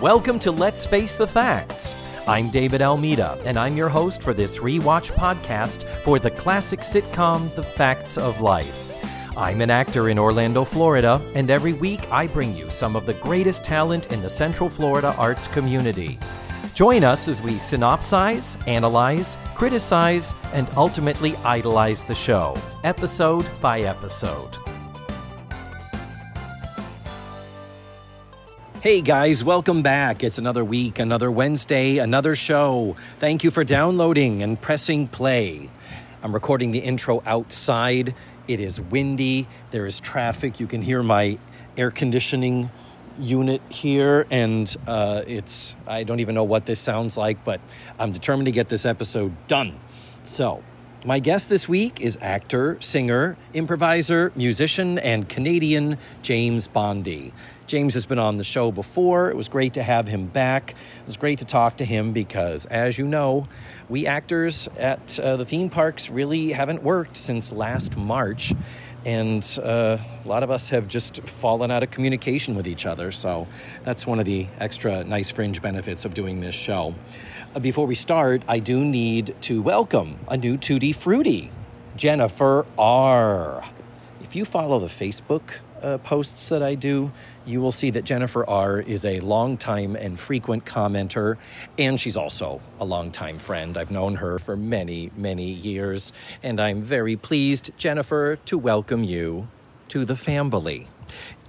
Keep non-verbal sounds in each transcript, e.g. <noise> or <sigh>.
Welcome to Let's Face the Facts. I'm David Almeida, and I'm your host for this rewatch podcast for the classic sitcom The Facts of Life. I'm an actor in Orlando, Florida, and every week I bring you some of the greatest talent in the Central Florida arts community. Join us as we synopsize, analyze, criticize, and ultimately idolize the show, episode by episode. Hey guys, welcome back. It's another week, another Wednesday, another show. Thank you for downloading and pressing play. I'm recording the intro outside. It is windy, there is traffic. You can hear my air conditioning unit here, and uh, it's, I don't even know what this sounds like, but I'm determined to get this episode done. So, my guest this week is actor, singer, improviser, musician, and Canadian James Bondy. James has been on the show before. It was great to have him back. It was great to talk to him because, as you know, we actors at uh, the theme parks really haven't worked since last March. And uh, a lot of us have just fallen out of communication with each other. So that's one of the extra nice fringe benefits of doing this show. Uh, before we start, I do need to welcome a new Tootie Fruity, Jennifer R. If you follow the Facebook uh, posts that I do, you will see that Jennifer R. is a longtime and frequent commenter, and she's also a longtime friend. I've known her for many, many years, and I'm very pleased, Jennifer, to welcome you to the family.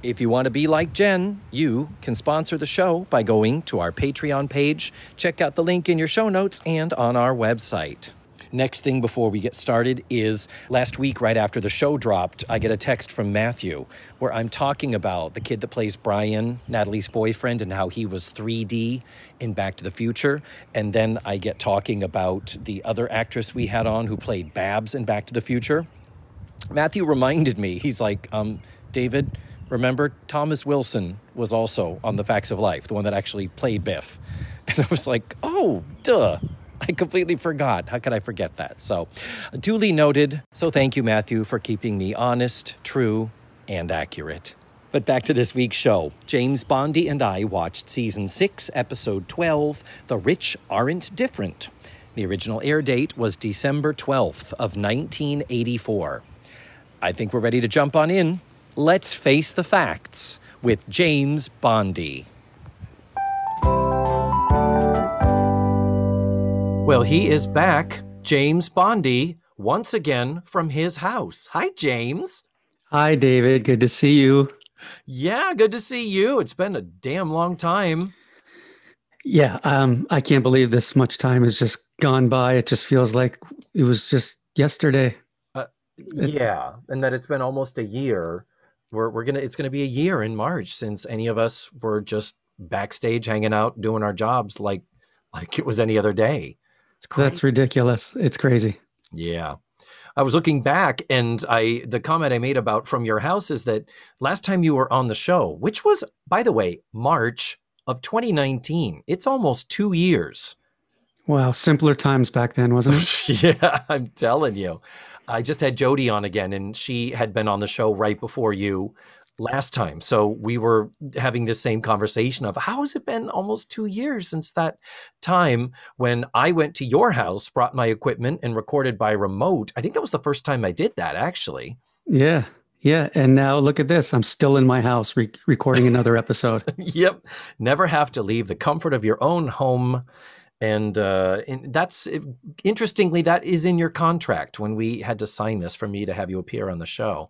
If you want to be like Jen, you can sponsor the show by going to our Patreon page. Check out the link in your show notes and on our website. Next thing before we get started is last week, right after the show dropped, I get a text from Matthew where I'm talking about the kid that plays Brian, Natalie's boyfriend, and how he was 3D in Back to the Future. And then I get talking about the other actress we had on who played Babs in Back to the Future. Matthew reminded me, he's like, um, David, remember Thomas Wilson was also on The Facts of Life, the one that actually played Biff. <laughs> And I was like, oh, duh. <laughs> I completely forgot. How could I forget that? So, duly noted. So, thank you, Matthew, for keeping me honest, true, and accurate. But back to this week's show. James Bondy and I watched season 6, episode 12, The Rich Aren't Different. The original air date was December 12th of 1984. I think we're ready to jump on in. Let's face the facts with James Bondy. Well, he is back, James Bondy, once again from his house. Hi, James. Hi, David. Good to see you. Yeah, good to see you. It's been a damn long time. Yeah, um, I can't believe this much time has just gone by. It just feels like it was just yesterday. Uh, yeah, and that it's been almost a year. We're we're gonna it's gonna be a year in March since any of us were just backstage hanging out doing our jobs like like it was any other day. That's ridiculous. It's crazy. Yeah. I was looking back and I the comment I made about from your house is that last time you were on the show, which was by the way, March of 2019. It's almost 2 years. Wow, simpler times back then, wasn't it? <laughs> yeah, I'm telling you. I just had Jody on again and she had been on the show right before you last time. So we were having this same conversation of how has it been almost two years since that time when I went to your house, brought my equipment, and recorded by remote. I think that was the first time I did that, actually. Yeah. Yeah. And now look at this. I'm still in my house re- recording another episode. <laughs> yep. Never have to leave the comfort of your own home. And, uh, and that's interestingly, that is in your contract when we had to sign this for me to have you appear on the show.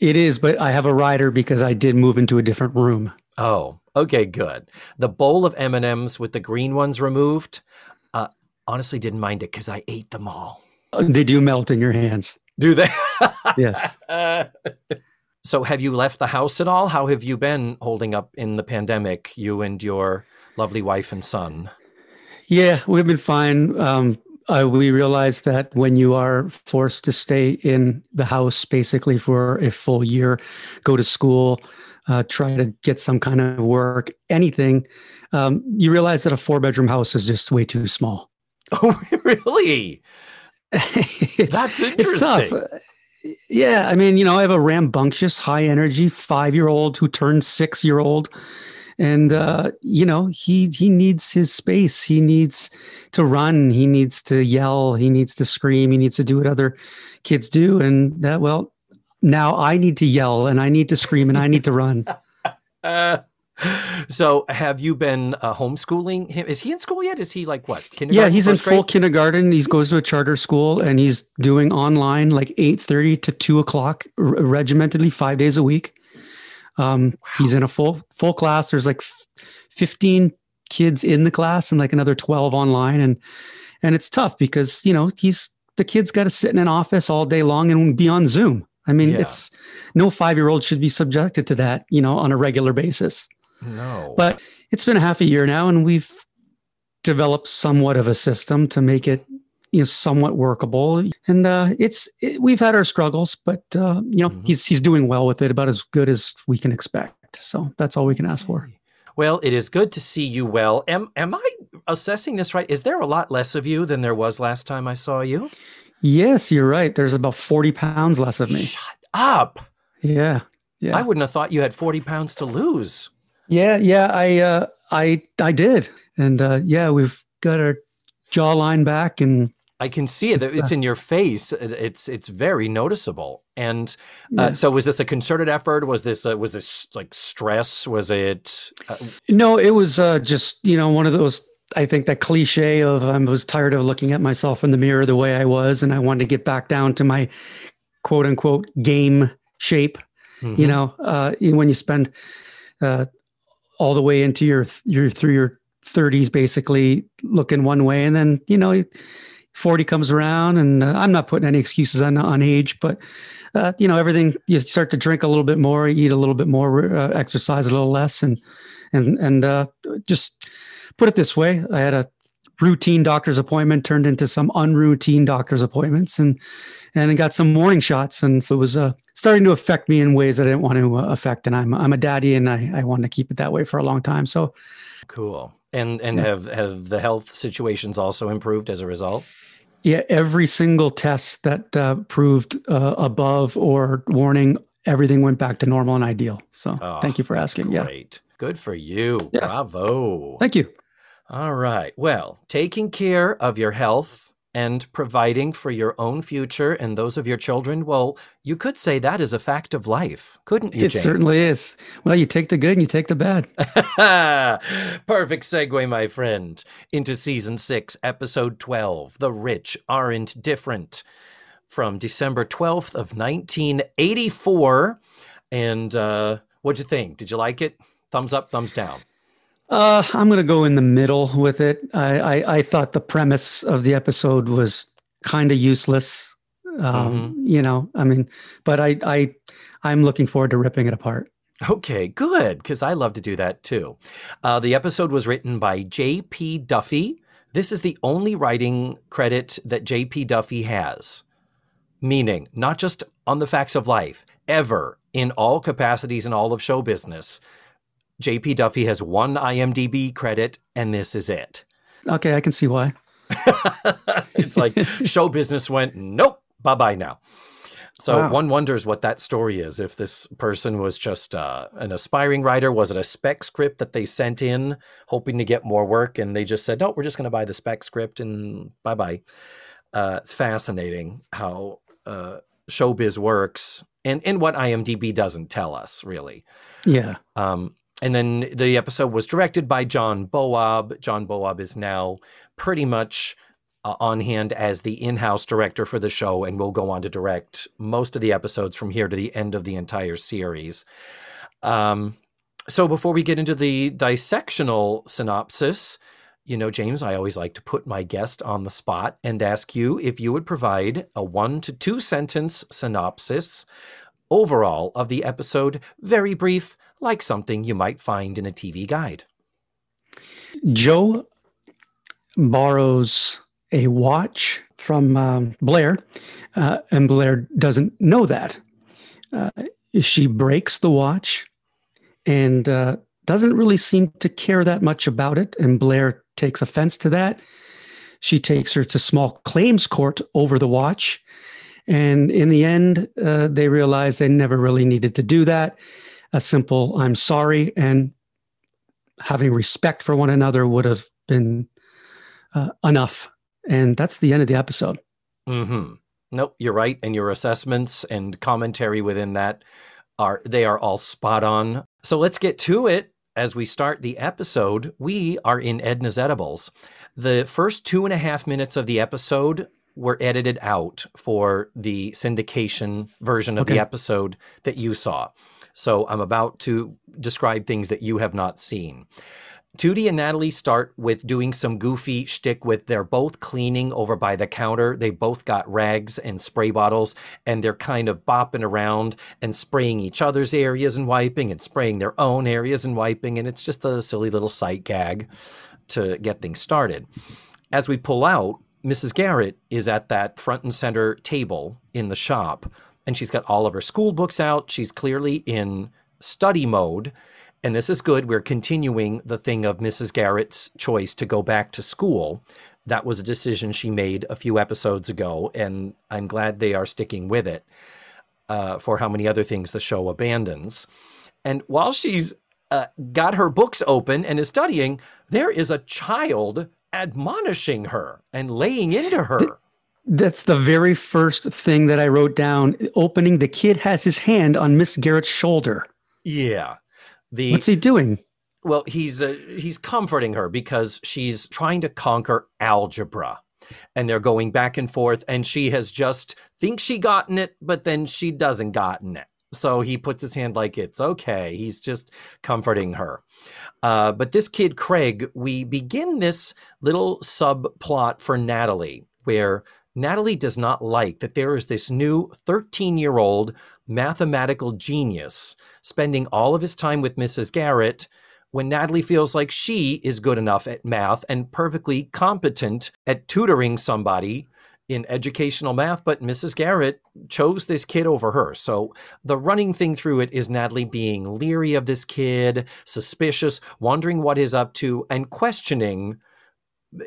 It is, but I have a rider because I did move into a different room. Oh, okay, good. The bowl of M and M's with the green ones removed. Uh, honestly, didn't mind it because I ate them all. Uh, they do melt in your hands. Do they? yes. <laughs> so, have you left the house at all? How have you been holding up in the pandemic? You and your lovely wife and son. Yeah, we've been fine. Um, uh, we realized that when you are forced to stay in the house basically for a full year, go to school, uh, try to get some kind of work, anything, um, you realize that a four bedroom house is just way too small. Oh, <laughs> <laughs> really? That's interesting. It's tough. Yeah, I mean, you know, I have a rambunctious, high energy five year old who turned six year old and uh, you know he he needs his space. He needs to run. He needs to yell. He needs to scream. He needs to do what other kids do. And that well, now I need to yell and I need to scream and I need to run. Uh, <laughs> so have you been uh, homeschooling him? Is he in school yet? Is he like what? Yeah, he's in full kindergarten. He goes to a charter school and he's doing online like 8.30 to 2 o'clock regimentedly five days a week. Um, wow. He's in a full full class. There's like 15 kids in the class and like another 12 online. And and it's tough because, you know, he's the kid's got to sit in an office all day long and be on Zoom. I mean, yeah. it's no five year old should be subjected to that, you know, on a regular basis. No. But it's been half a year now, and we've developed somewhat of a system to make it you know somewhat workable. And uh it's it, we've had our struggles but uh you know mm-hmm. he's he's doing well with it about as good as we can expect. So that's all we can ask for. Well it is good to see you well. Am am i assessing this right? Is there a lot less of you than there was last time i saw you? Yes you're right. There's about 40 pounds less of me. Shut up! Yeah yeah. I wouldn't have thought you had 40 pounds to lose. Yeah, yeah, I uh, I I did, and uh, yeah, we've got our jawline back, and I can see it. It's, it's uh, in your face. It's it's very noticeable. And uh, yeah. so, was this a concerted effort? Was this uh, was this like stress? Was it? Uh, no, it was uh, just you know one of those. I think that cliche of I was tired of looking at myself in the mirror the way I was, and I wanted to get back down to my quote unquote game shape. Mm-hmm. You know, uh, when you spend uh, all the way into your your through your 30s basically looking one way and then you know 40 comes around and uh, i'm not putting any excuses on on age but uh, you know everything you start to drink a little bit more eat a little bit more uh, exercise a little less and and and uh, just put it this way i had a routine doctor's appointment turned into some unroutine doctor's appointments and and I got some morning shots and so it was uh, starting to affect me in ways that I didn't want to uh, affect and I'm I'm a daddy and I I wanted to keep it that way for a long time so cool and and yeah. have have the health situations also improved as a result yeah every single test that uh, proved uh, above or warning everything went back to normal and ideal so oh, thank you for asking great. yeah good for you yeah. bravo thank you all right. Well, taking care of your health and providing for your own future and those of your children, well, you could say that is a fact of life, couldn't you? It James? certainly is. Well, you take the good and you take the bad. <laughs> Perfect segue, my friend, into season six, episode 12 The Rich Aren't Different from December 12th of 1984. And uh, what'd you think? Did you like it? Thumbs up, thumbs down. Uh, I'm going to go in the middle with it. I, I, I thought the premise of the episode was kind of useless. Um, mm-hmm. You know, I mean, but I, I, I'm looking forward to ripping it apart. Okay, good, because I love to do that too. Uh, the episode was written by J.P. Duffy. This is the only writing credit that J.P. Duffy has, meaning not just on the facts of life, ever in all capacities in all of show business. JP Duffy has one IMDb credit, and this is it. Okay, I can see why. <laughs> it's like <laughs> show business went, nope, bye bye now. So wow. one wonders what that story is. If this person was just uh, an aspiring writer, was it a spec script that they sent in hoping to get more work, and they just said, "No, we're just going to buy the spec script and bye bye." Uh, it's fascinating how uh, showbiz works, and and what IMDb doesn't tell us really. Yeah. Um, and then the episode was directed by John Bowab. John Bowab is now pretty much uh, on hand as the in-house director for the show and will go on to direct most of the episodes from here to the end of the entire series. Um, so before we get into the dissectional synopsis, you know, James, I always like to put my guest on the spot and ask you if you would provide a one to two sentence synopsis overall of the episode, very brief, like something you might find in a TV guide. Joe borrows a watch from um, Blair, uh, and Blair doesn't know that. Uh, she breaks the watch and uh, doesn't really seem to care that much about it, and Blair takes offense to that. She takes her to small claims court over the watch. And in the end, uh, they realize they never really needed to do that a simple I'm sorry and having respect for one another would have been uh, enough. And that's the end of the episode. Hmm. Nope, you're right, and your assessments and commentary within that are they are all spot on. So let's get to it. As we start the episode, we are in Edna's Edibles. The first two and a half minutes of the episode were edited out for the syndication version of Okay. the episode that you saw. So I'm about to describe things that you have not seen. Tootie and Natalie start with doing some goofy shtick with they're both cleaning over by the counter. They both got rags and spray bottles, and they're kind of bopping around and spraying each other's areas and wiping and spraying their own areas and wiping. And it's just a silly little sight gag to get things started. As we pull out, Mrs. Garrett is at that front and center table in the shop, and she's got all of her school books out. She's clearly in study mode. And this is good. We're continuing the thing of Mrs. Garrett's choice to go back to school. That was a decision she made a few episodes ago, and I'm glad they are sticking with it uh, for how many other things the show abandons. And while she's uh, got her books open and is studying, there is a child admonishing her and laying into her. That's the very first thing that I wrote down. Opening, the kid has his hand on Miss Garrett's shoulder. Yeah. The What's he doing? Well, he's uh, he's comforting her because she's trying to conquer algebra. And they're going back and forth and she has just thinks she gotten it, but then she doesn't gotten it. So he puts his hand like it's okay. He's just comforting her. Uh, but this kid, Craig, we begin this little subplot for Natalie where Natalie does not like that there is this new 13 year old mathematical genius spending all of his time with Mrs. Garrett when Natalie feels like she is good enough at math and perfectly competent at tutoring somebody in educational math, but Mrs. Garrett chose this kid over her. So the running thing through it is Natalie being leery of this kid, suspicious, wondering what he's up to, and questioning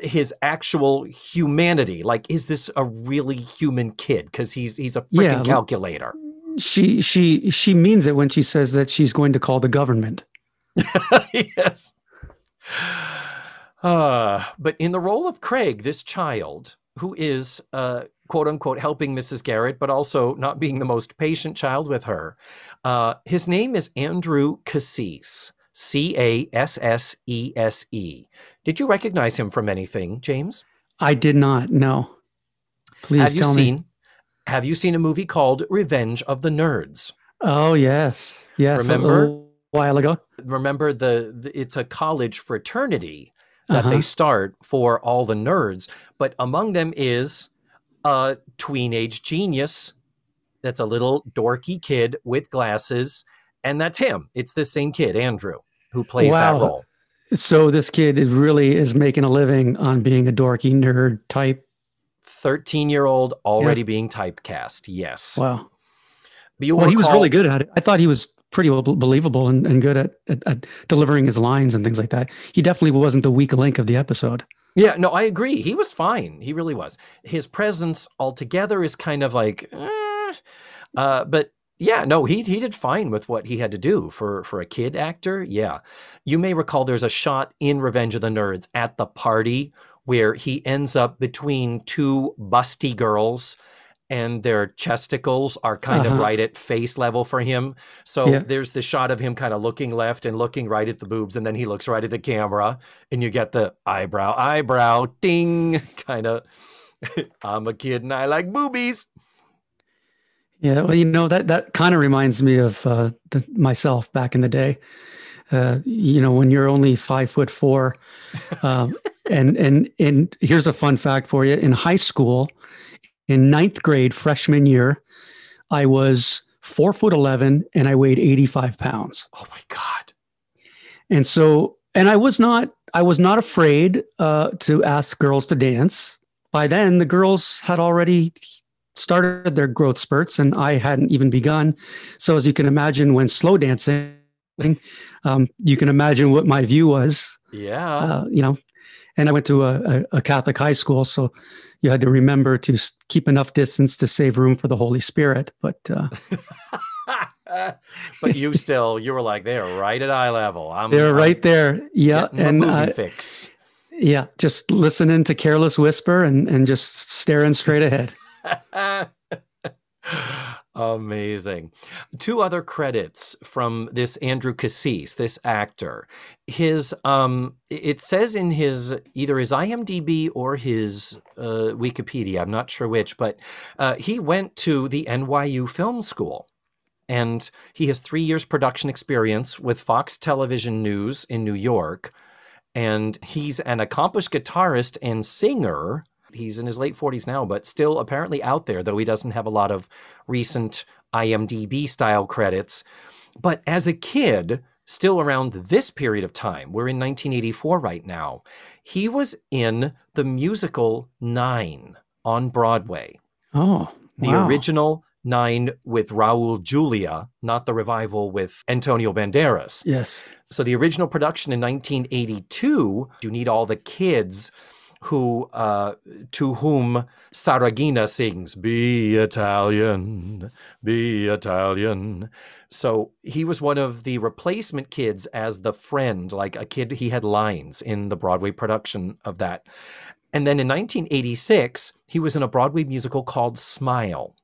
his actual humanity. Like, is this a really human kid? Because he's he's a freaking Yeah, calculator. She she she means it when she says that she's going to call the government. <laughs> yes. <sighs> Uh, but in the role of Craig, this child who is uh, quote unquote helping Mrs. Garrett, but also not being the most patient child with her, uh, his name is Andrew Cassese. C A S S E S E. Did you recognize him from anything, James? I did not know. Please have you tell seen me. have you seen a movie called Revenge of the Nerds? Oh yes, yes. Remember? a while ago. remember the, the it's a college fraternity that Uh-huh. they start for all the nerds but among them is a tweenage genius that's a little dorky kid with glasses and that's him it's the same kid andrew who plays that Wow. role So this kid is really is making a living on being a dorky nerd type. 13 year old already being typecast yes Wow. but you Well, he was really good at it. I thought he was pretty well believable and, and good at, at, at delivering his lines and things like that. He definitely wasn't the weak link of the episode. Yeah, no, I agree. He was fine. He really was. His presence altogether is kind of like, eh. uh, but yeah, no, he he did fine with what he had to do for for a kid actor. Yeah, you may recall there's a shot in Revenge of the Nerds at the party where he ends up between two busty girls. And their chesticles are kind of Uh-huh. right at face level for him. So Yeah. there's the shot of him kind of looking left and looking right at the boobs, and then he looks right at the camera, and you get the eyebrow, eyebrow, ding, <laughs> kind of. I'm a kid and I like boobies. Yeah, well, you know that that kind of reminds me of uh, the, myself back in the day. Uh, you know, when you're only five foot four, um, <laughs> and and and here's a fun fact for you: in high school, in ninth grade, freshman year, I was four foot eleven and I weighed eighty five pounds. Oh my god. And so, and I was not, I was not afraid uh, to ask girls to dance. By then, the girls had already started their growth spurts, and I hadn't even begun. So, as you can imagine, when slow dancing, um, you can imagine what my view was. Yeah. Uh, you know, and I went to a, a, Catholic high school, so you had to remember to keep enough distance to save room for the Holy Spirit. But uh, <laughs> but you still, you were like, they're right at eye level. I'm, They're I'm right there. Yeah. And uh, fix. yeah, just listening to Careless Whisper and, and just staring straight ahead. <laughs> Amazing. Two other credits from this Andrew Cassese, this actor. His um it says in his either his IMDb or his uh, Wikipedia, I'm not sure which, but uh, he went to the NYU Film School. And he has three years production experience with Fox Television News in New York. And he's an accomplished guitarist and singer. He's in his late 40s now, but still apparently out there, though he doesn't have a lot of recent IMDb style credits. But as a kid, still around this period of time, we're in 1984 right now, he was in the musical Nine on Broadway Oh, the wow. original Nine with Raul Julia, not the revival with Antonio Banderas. Yes. So the original production in 1982, you need all the kids who uh, to whom Saraghina sings "Be Italian, be Italian." So he was one of the replacement kids as the friend, like a kid. He had lines in the Broadway production of that. And then in 1986, he was in a Broadway musical called Smile.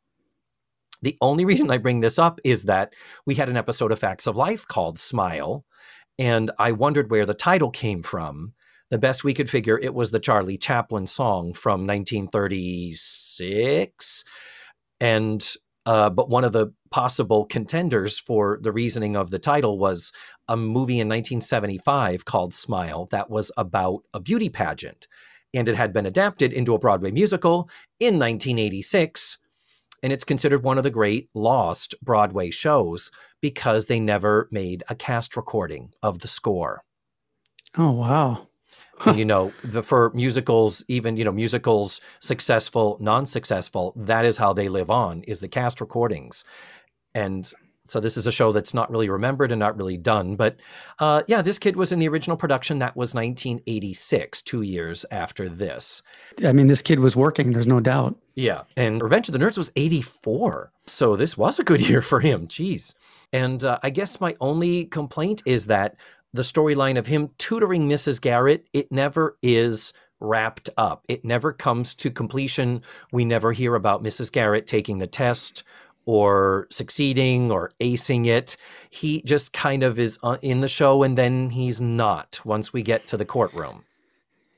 The only reason I bring this up is that we had an episode of Facts of Life called Smile, and I wondered where the title came from. The best we could figure, it was the Charlie Chaplin song from 1936. And uh, but one of the possible contenders for the reasoning of the title was a movie in 1975 called Smile that was about a beauty pageant. And it had been adapted into a Broadway musical in 1986 and it's considered one of the great lost Broadway shows because they never made a cast recording of the score. Oh, wow. You know, the, for musicals, even you know, musicals, successful, non-successful, that is how they live on is the cast recordings, and so this is a show that's not really remembered and not really done. But uh, yeah, this kid was in the original production. That was 1986, two years after this. I mean, this kid was working. There's no doubt. Yeah. And Revenge of the Nerds was 84. So this was a good <laughs> year for him. Jeez. And uh, I guess my only complaint is that the storyline of him tutoring Mrs. Garrett, it never is wrapped up. It never comes to completion. We never hear about Mrs. Garrett taking the test or succeeding or acing it. He just kind of is uh, in the show and then he's not once we get to the courtroom.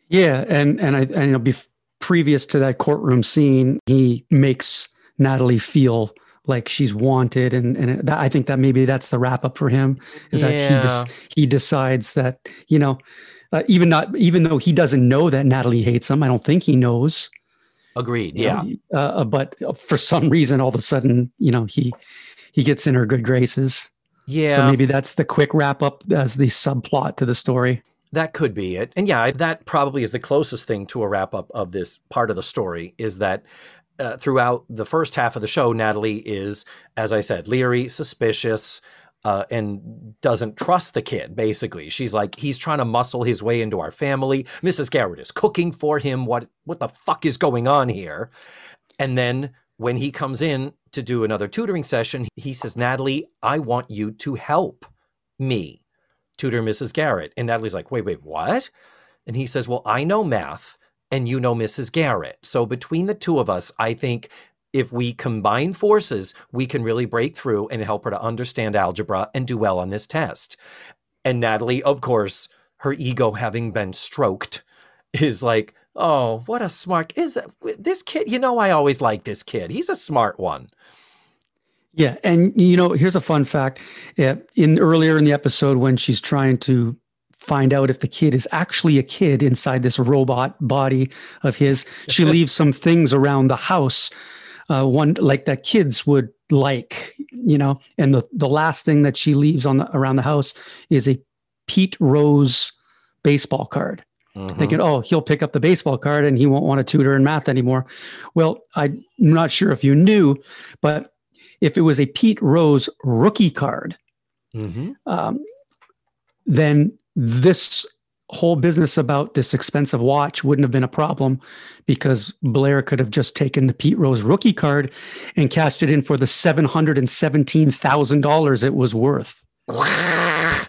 Yeah, and and I and, you know, bef- previous to that courtroom scene, he makes Natalie feel like she's wanted, and and that, I think that maybe that's the wrap up for him is that he des- he decides that you know, uh, even not even though he doesn't know that Natalie hates him, I don't think he knows. Agreed. you Yeah. know, uh, but for some reason, all of a sudden, you know, he he gets in her good graces. Yeah. So maybe that's the quick wrap up as the subplot to the story. That could be it. And yeah, that probably is the closest thing to a wrap up of this part of the story is that uh, throughout the first half of the show, Natalie is, as I said, leery, suspicious, uh, and doesn't trust the kid, basically. She's like, he's trying to muscle his way into our family. Mrs. Garrett is cooking for him. What, what the fuck is going on here? And then when he comes in to do another tutoring session, he says, Natalie, I want you to help me tutor Mrs. Garrett. And Natalie's like, wait, wait, what? And he says, well, I know math and you know Mrs. Garrett. So between the two of us, I think if we combine forces, we can really break through and help her to understand algebra and do well on this test. And Natalie, of course, her ego having been stroked, is like, oh, what a smart is that, this kid. You know, I always like this kid. He's a smart one. Yeah, and you know, here's a fun fact. Yeah, in earlier in the episode when she's trying to find out if the kid is actually a kid inside this robot body of his, she <laughs> leaves some things around the house, uh, one like that kids would like, you know. And the the last thing that she leaves on the around the house is a Pete Rose baseball card Mhm. thinking, oh, he'll pick up the baseball card and he won't want to tutor in math anymore. Well, I'm not sure if you knew, but if it was a Pete Rose rookie card, Mhm. um, then this whole business about this expensive watch wouldn't have been a problem because Blair could have just taken the Pete Rose rookie card and cashed it in for the seven hundred and seventeen thousand dollars it was worth. <laughs>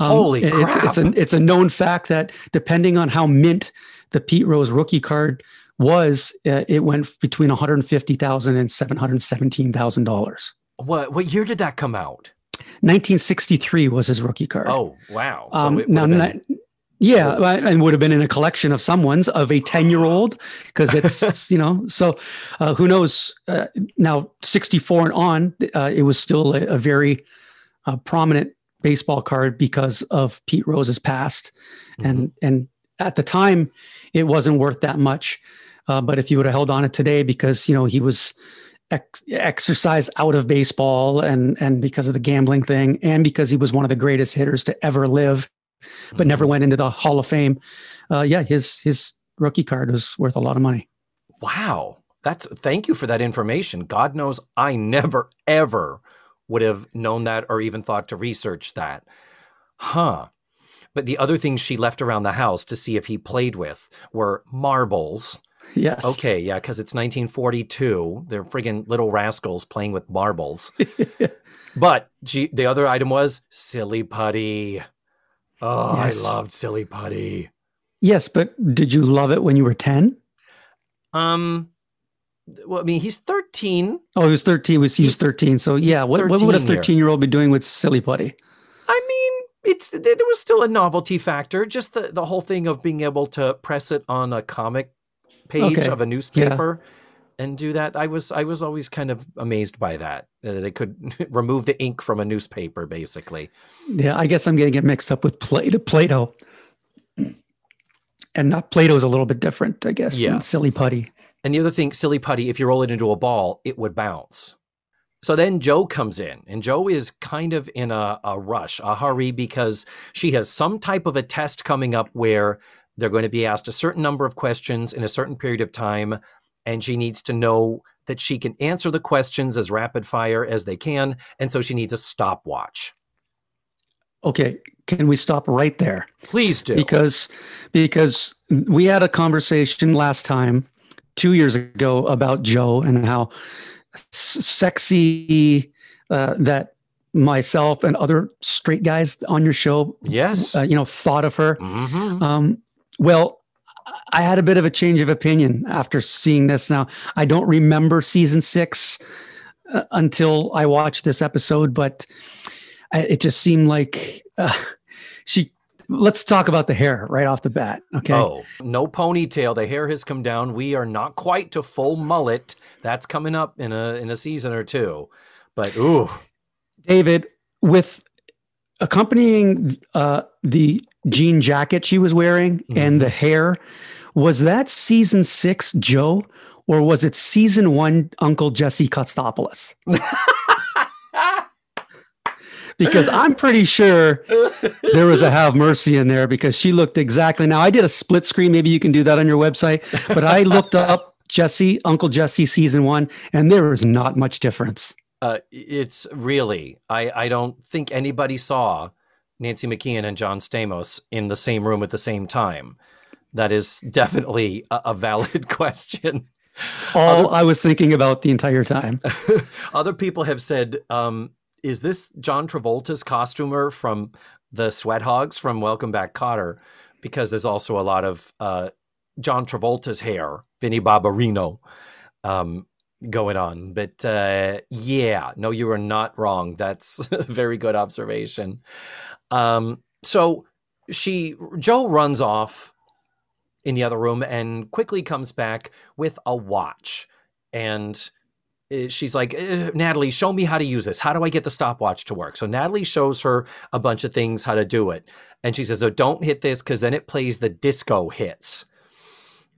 Um, Holy it's, crap! It's a it's a known fact that depending on how mint the Pete Rose rookie card was, uh, it went between one hundred fifty thousand and seven hundred seventeen thousand dollars. What what year did that come out? 1963 was his rookie card. Oh wow! So um, now, been... yeah, and would have been in a collection of someone's of a 10 year old because it's <laughs> you know so uh, who knows uh, now 64 and on uh, it was still a, a very uh, prominent baseball card because of Pete Rose's past, mm-hmm. and and at the time it wasn't worth that much. Uh, but if you would have held on it today, because you know he was ex- exercise out of baseball, and and because of the gambling thing, and because he was one of the greatest hitters to ever live, but mm-hmm. never went into the Hall of Fame. Uh, yeah, his his rookie card was worth a lot of money. Wow, that's thank you for that information. God knows I never ever would have known that or even thought to research that. Huh. But the other things she left around the house to see if he played with were marbles. Yes. Okay, yeah, because it's 1942. They're friggin' little rascals playing with marbles. <laughs> but she, the other item was silly putty. Oh, yes. I loved silly putty. Yes, but did you love it when you were 10? Um, well, I mean, he's 13. Oh, he was 13. Was he was 13? So yeah, what, what would a 13 year old be doing with silly putty? I mean, it's there was still a novelty factor. Just the the whole thing of being able to press it on a comic page okay. of a newspaper. Yeah. And do that. I was I was always kind of amazed by that that it could <laughs> remove the ink from a newspaper, basically. Yeah, I guess I'm getting it mixed up with Play-Doh. Play-Doh, and not Play-Doh is a little bit different, I guess. Yeah, silly putty. And the other thing, silly putty, if you roll it into a ball, it would bounce. So then Joe comes in, and Joe is kind of in a, a rush, a hurry, because she has some type of a test coming up where they're going to be asked a certain number of questions in a certain period of time, and she needs to know that she can answer the questions as rapid fire as they can, and so she needs a stopwatch. Okay, can we stop right there? Please do. Because because we had a conversation last time two years ago about Joe and how sexy uh, that myself and other straight guys on your show, yes, uh, you know, thought of her. Mm-hmm. Um, well, I had a bit of a change of opinion after seeing this. Now, I don't remember season six uh, until I watched this episode, but I, it just seemed like uh, she let's talk about the hair right off the bat. Okay. Oh, no ponytail. The hair has come down. We are not quite to full mullet. That's coming up in a in a season or two. But ooh, David, with accompanying uh, the jean jacket she was wearing mm-hmm. and the hair, was that season six Joe, or was it season one Uncle Jesse Katsopolis? <laughs> because I'm pretty sure there was a have mercy in there because she looked exactly. Now I did a split screen. Maybe you can do that on your website, but I looked up Jesse, Uncle Jesse season one, and there was not much difference. Uh, it's really, I, I don't think anybody saw Nancy McKeon and John Stamos in the same room at the same time. That is definitely a, a valid <laughs> question. It's all Other, I was thinking about the entire time. <laughs> Other people have said um, is this John Travolta's costumer from the Sweat Hogs from Welcome Back Kotter? Because there's also a lot of uh, John Travolta's hair, Vinnie Barbarino, um, going on. But uh, yeah, no, you are not wrong. That's <laughs> a very good observation. Um, so she, Joe runs off in the other room and quickly comes back with a watch. And uh, she's like, uh, Natalie, show me how to use this. How do I get the stopwatch to work? So Natalie shows her a bunch of things how to do it. And she says, Oh, don't hit this because then it plays the disco hits.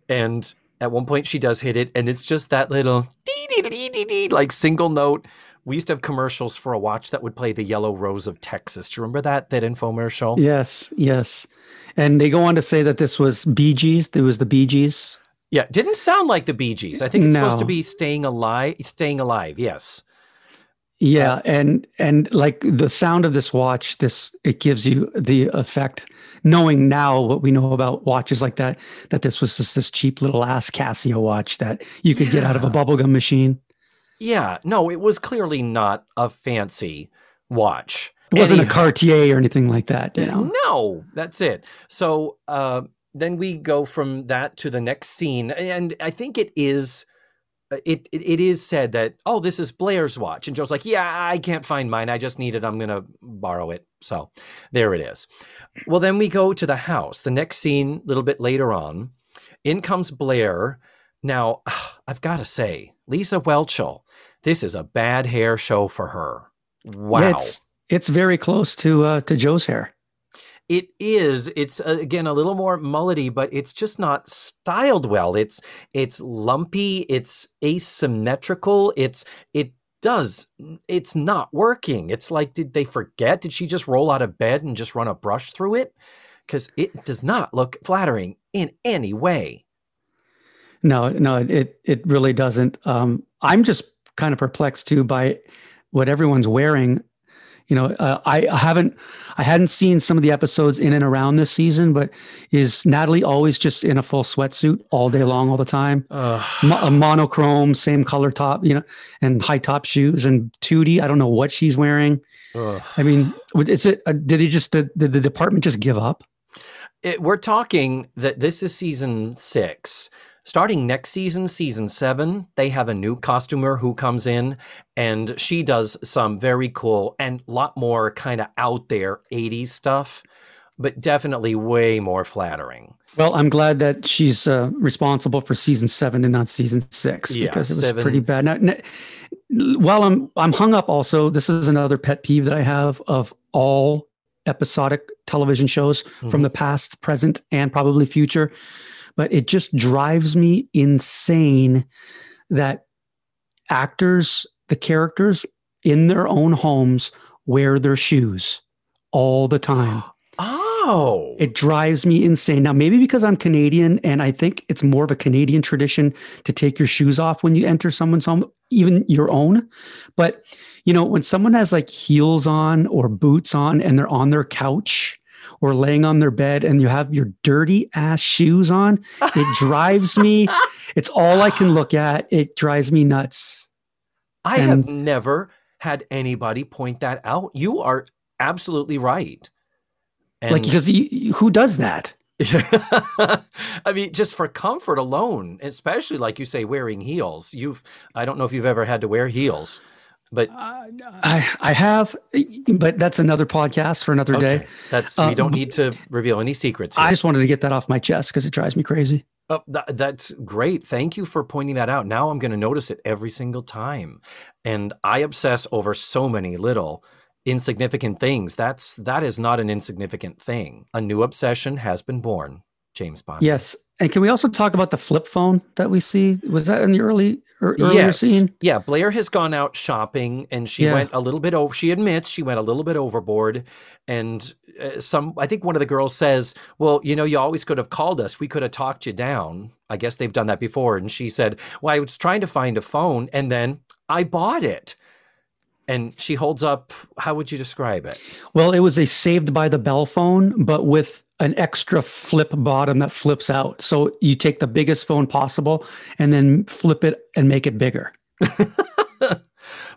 And at one point she does hit it, and it's just that little like single note. We used to have commercials for a watch that would play the Yellow Rose of Texas. Do you remember that that infomercial? Yes, yes. And they go on to say that this was Bee Gees. It was the Bee Gees. Yeah, didn't sound like the Bee Gees. I think it's no. supposed to be staying alive. Staying alive, yes. Yeah, and and like the sound of this watch, this it gives you the effect. Knowing now what we know about watches like that, that this was just this cheap little ass Casio watch that you could get out of a bubblegum machine. Yeah, no, it was clearly not a fancy watch. It wasn't a Cartier or anything like that, you know. No, that's it. So uh, then we go from that to the next scene, and I think it is. Uh, It, it it is said that oh this is Blair's watch and Joe's like yeah I can't find mine I just need it I'm gonna borrow it so there it is. Well then we go to the house. The next scene a little bit later on, in comes Blair. Now <sighs> I've got to say Lisa Whelchel, this is a bad hair show for her. Wow. Yeah, It's it's very close to uh to Joe's hair. It is. It's uh, again a little more mullety, but it's just not styled well. It's it's lumpy. It's asymmetrical. It's it does. It's not working. It's like did they forget? Did she just roll out of bed and just run a brush through it? Because it does not look flattering in any way. No, no, it it really doesn't. Um, I'm just kind of perplexed too by what everyone's wearing. You know, uh, I I haven't I hadn't seen some of the episodes in and around this season, but is Natalie always just in a full sweatsuit all day long, all the time? Mo- a monochrome, same color top, you know, and high top shoes. And Tootie, I don't know what she's wearing. I mean, is it? Uh, did they just did, did the department just give up? it, we're talking that this is season six. Starting next season, season seven, they have a new costumer who comes in and she does some very cool and a lot more kind of out there 80s stuff, but definitely way more flattering. Well, I'm glad that she's uh, responsible for season seven and not season six Yeah, because it was seven- pretty bad. Now, now, while I'm I'm hung up, also this is another pet peeve that I have of all episodic television shows Mm-hmm. from the past, present, and probably future. But it just drives me insane that actors, the characters in their own homes, wear their shoes all the time. <gasps> Oh, It drives me insane. Now, maybe because I'm Canadian and I think it's more of a Canadian tradition to take your shoes off when you enter someone's home, even your own. But, you know, when someone has like heels on or boots on and they're on their couch or laying on their bed and you have your dirty ass shoes on, it <laughs> drives me. It's all I can look at. It drives me nuts. I have never had anybody point that out. You are absolutely right. And like, because who does that? <laughs> I mean, just for comfort alone, especially like you say, wearing heels. You've, I don't know if you've ever had to wear heels, but Uh, I, I have, but that's another podcast for another day. that's we Uh, don't need to reveal any secrets. I just wanted to get that off my chest because it drives me crazy. Oh, tha- that's great. Thank you for pointing that out. Now I'm going to notice it every single time, and I obsess over so many little insignificant things. That's that is not an insignificant thing. A new obsession has been born. James Bond. Yes. And can we also talk about the flip phone that we see? Was that in the early er, earlier yes. scene? Yeah, Blair has gone out shopping and she Yeah. went a little bit over she admits she went a little bit overboard and uh, some I think one of the girls says, "Well, you know, you always could have called us. We could have talked you down." I guess they've done that before and she said, "Well, I was trying to find a phone and then I bought it." And she holds up, how would you describe it? Well, it was a saved by the bell phone, but with an extra flip bottom that flips out. So you take the biggest phone possible and then flip it and make it bigger. <laughs>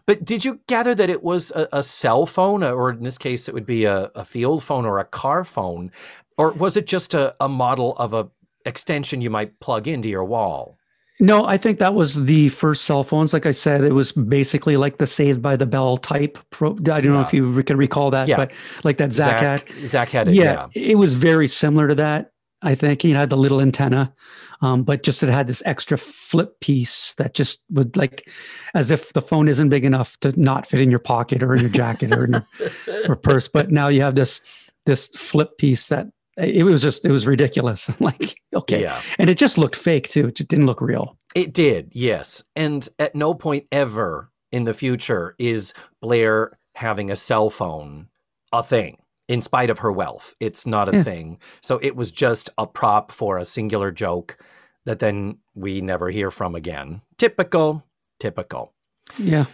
But did you gather that it was a, a cell phone, or in this case, it would be a, a field phone or a car phone? Or was it just a, a model of a extension you might plug into your wall? No, I think that was the first cell phones. Like I said, it was basically like the Saved by the Bell type. Pro- I don't know if you can recall that, Yeah. but like that Zach, had. Zach had it. yeah, Yeah. it was very similar to that. I think it had the little antenna, um, but just it had this extra flip piece that just would like, as if the phone isn't big enough to not fit in your pocket or in your jacket or in your <laughs> or purse. But now you have this this flip piece that it was just it was ridiculous. <laughs> I'm like, okay, Yeah. and it just looked fake too. It didn't look real. It did, yes. And at no point ever in the future is Blair having a cell phone a thing. In spite of her wealth, it's not a Yeah. thing. So it was just a prop for a singular joke that then we never hear from again. Typical, typical. Yeah.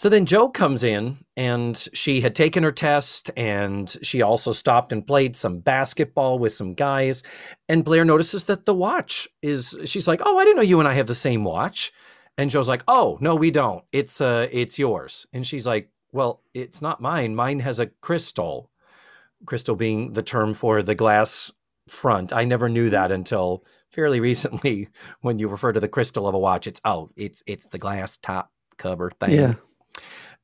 So then Joe comes in and she had taken her test and she also stopped and played some basketball with some guys. And Blair notices that the watch is, she's like, Oh, I didn't know you and I have the same watch. And Joe's like, Oh, no, we don't. It's, uh, it's yours. And she's like, Well, it's not mine. Mine has a crystal. Crystal being the term for the glass front. I never knew that until fairly <laughs> recently when you refer to the crystal of a watch. It's, oh, it's, it's the glass top cover thing. Yeah.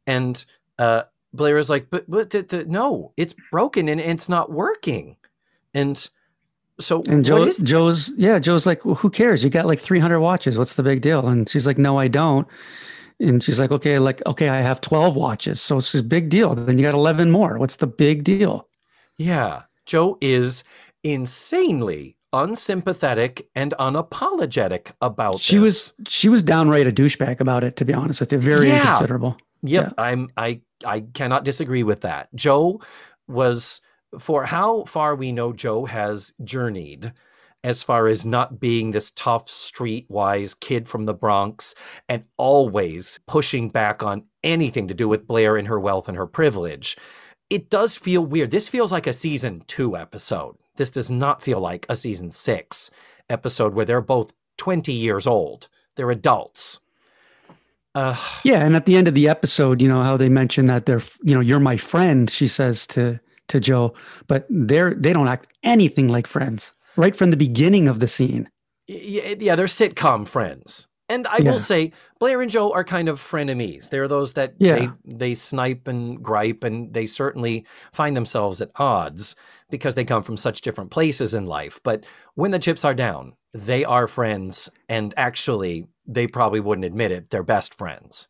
And uh, Blair is like, but, but th- th- no, it's broken and it's not working. And so, And Joe, Joe's, yeah, Joe's like, well, who cares? You got like 300 watches. What's the big deal? And she's like, no, I don't. And she's like, okay, like, okay, I have 12 watches. So it's this big deal. Then you got 11 more. What's the big deal? Yeah, Joe is insanely unsympathetic and unapologetic about She this. was, she was downright a douchebag about it, to be honest with you. Very Yeah. inconsiderable. Yep, I'm I I cannot disagree with that. Joe was for how far we know Joe has journeyed as far as not being this tough streetwise kid from the Bronx and always pushing back on anything to do with Blair and her wealth and her privilege. It does feel weird. This feels like a season 2 episode. This does not feel like a season 6 episode where they're both 20 years old. They're adults. Uh, Yeah, and at the end of the episode, you know how they mention that they're, you know, you're my friend. She says to to Joe, but they're they don't act anything like friends right from the beginning of the scene. Yeah, they're sitcom friends. And I Yeah. will say, Blair and Joe are kind of frenemies. They're those that Yeah. they, they snipe and gripe, and they certainly find themselves at odds because they come from such different places in life. But when the chips are down, they are friends, and actually, they probably wouldn't admit it. They're best friends.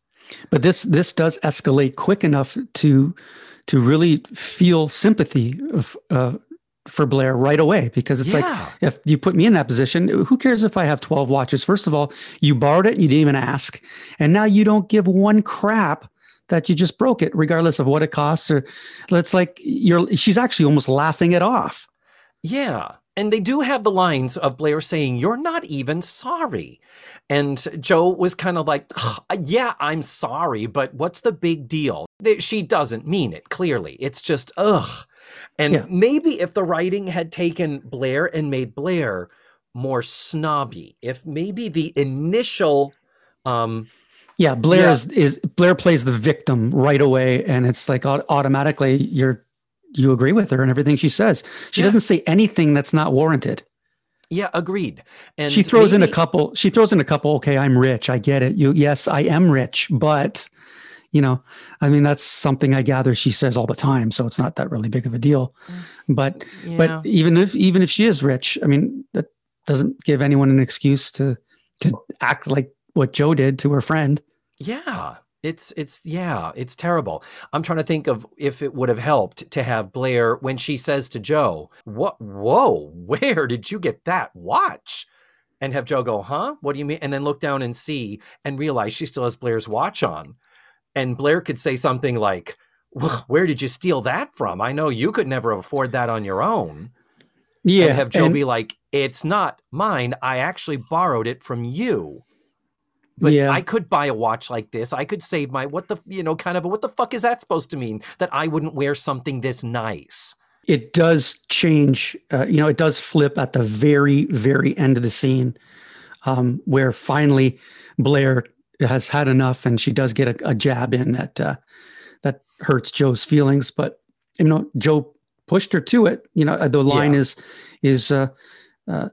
But this this does escalate quick enough to to really feel sympathy of, uh, for Blair right away because it's like if you put me in that position, who cares if I have 12 watches? First of all, you borrowed it and you didn't even ask. And now you don't give one crap that you just broke it, regardless of what it costs. Or it's like you're she's actually almost laughing it off. Yeah. And they do have the lines of Blair saying, You're not even sorry. And Joe was kind of like, Yeah, I'm sorry, but what's the big deal? She doesn't mean it, clearly. It's just, ugh. And Yeah. maybe if the writing had taken Blair and made Blair more snobby, if maybe the initial, um, Yeah, Blair Yeah. is, is Blair plays the victim right away, and it's like automatically you're you agree with her and everything she says. She Yeah. doesn't say anything that's not warranted. yeah, agreed. And she throws in a couple. She throws in a couple. Okay, I'm rich. I get it. You yes, I am rich, but you know, I mean that's something I gather she says all the time, so it's not that really big of a deal. Mm. But yeah. but even if even if she is rich, I mean that doesn't give anyone an excuse to to act like what Joe did to her friend. Yeah. It's it's yeah, it's terrible. I'm trying to think of if it would have helped to have Blair when she says to Joe, "What whoa, <laughs> where did you get that watch?" And have Joe go, "Huh? What do you mean?" And then look down and see and realize she still has Blair's watch on. And Blair could say something like, "Wh- "Where did you steal that from? I know you could never afford that on your own." Yeah, and have Joe and- be like, "It's not mine. I actually borrowed it from you." But Yeah. I could buy a watch like this. I could save my what the you know kind of. What the fuck is that supposed to mean? That I wouldn't wear something this nice? it does change. Uh, you know, it does flip at the very, very end of the scene, um, where finally Blair has had enough, and she does get a, a jab in that uh, that hurts Joe's feelings. But you know, Joe pushed her to it. You know, uh, the line Yeah. is is uh, uh,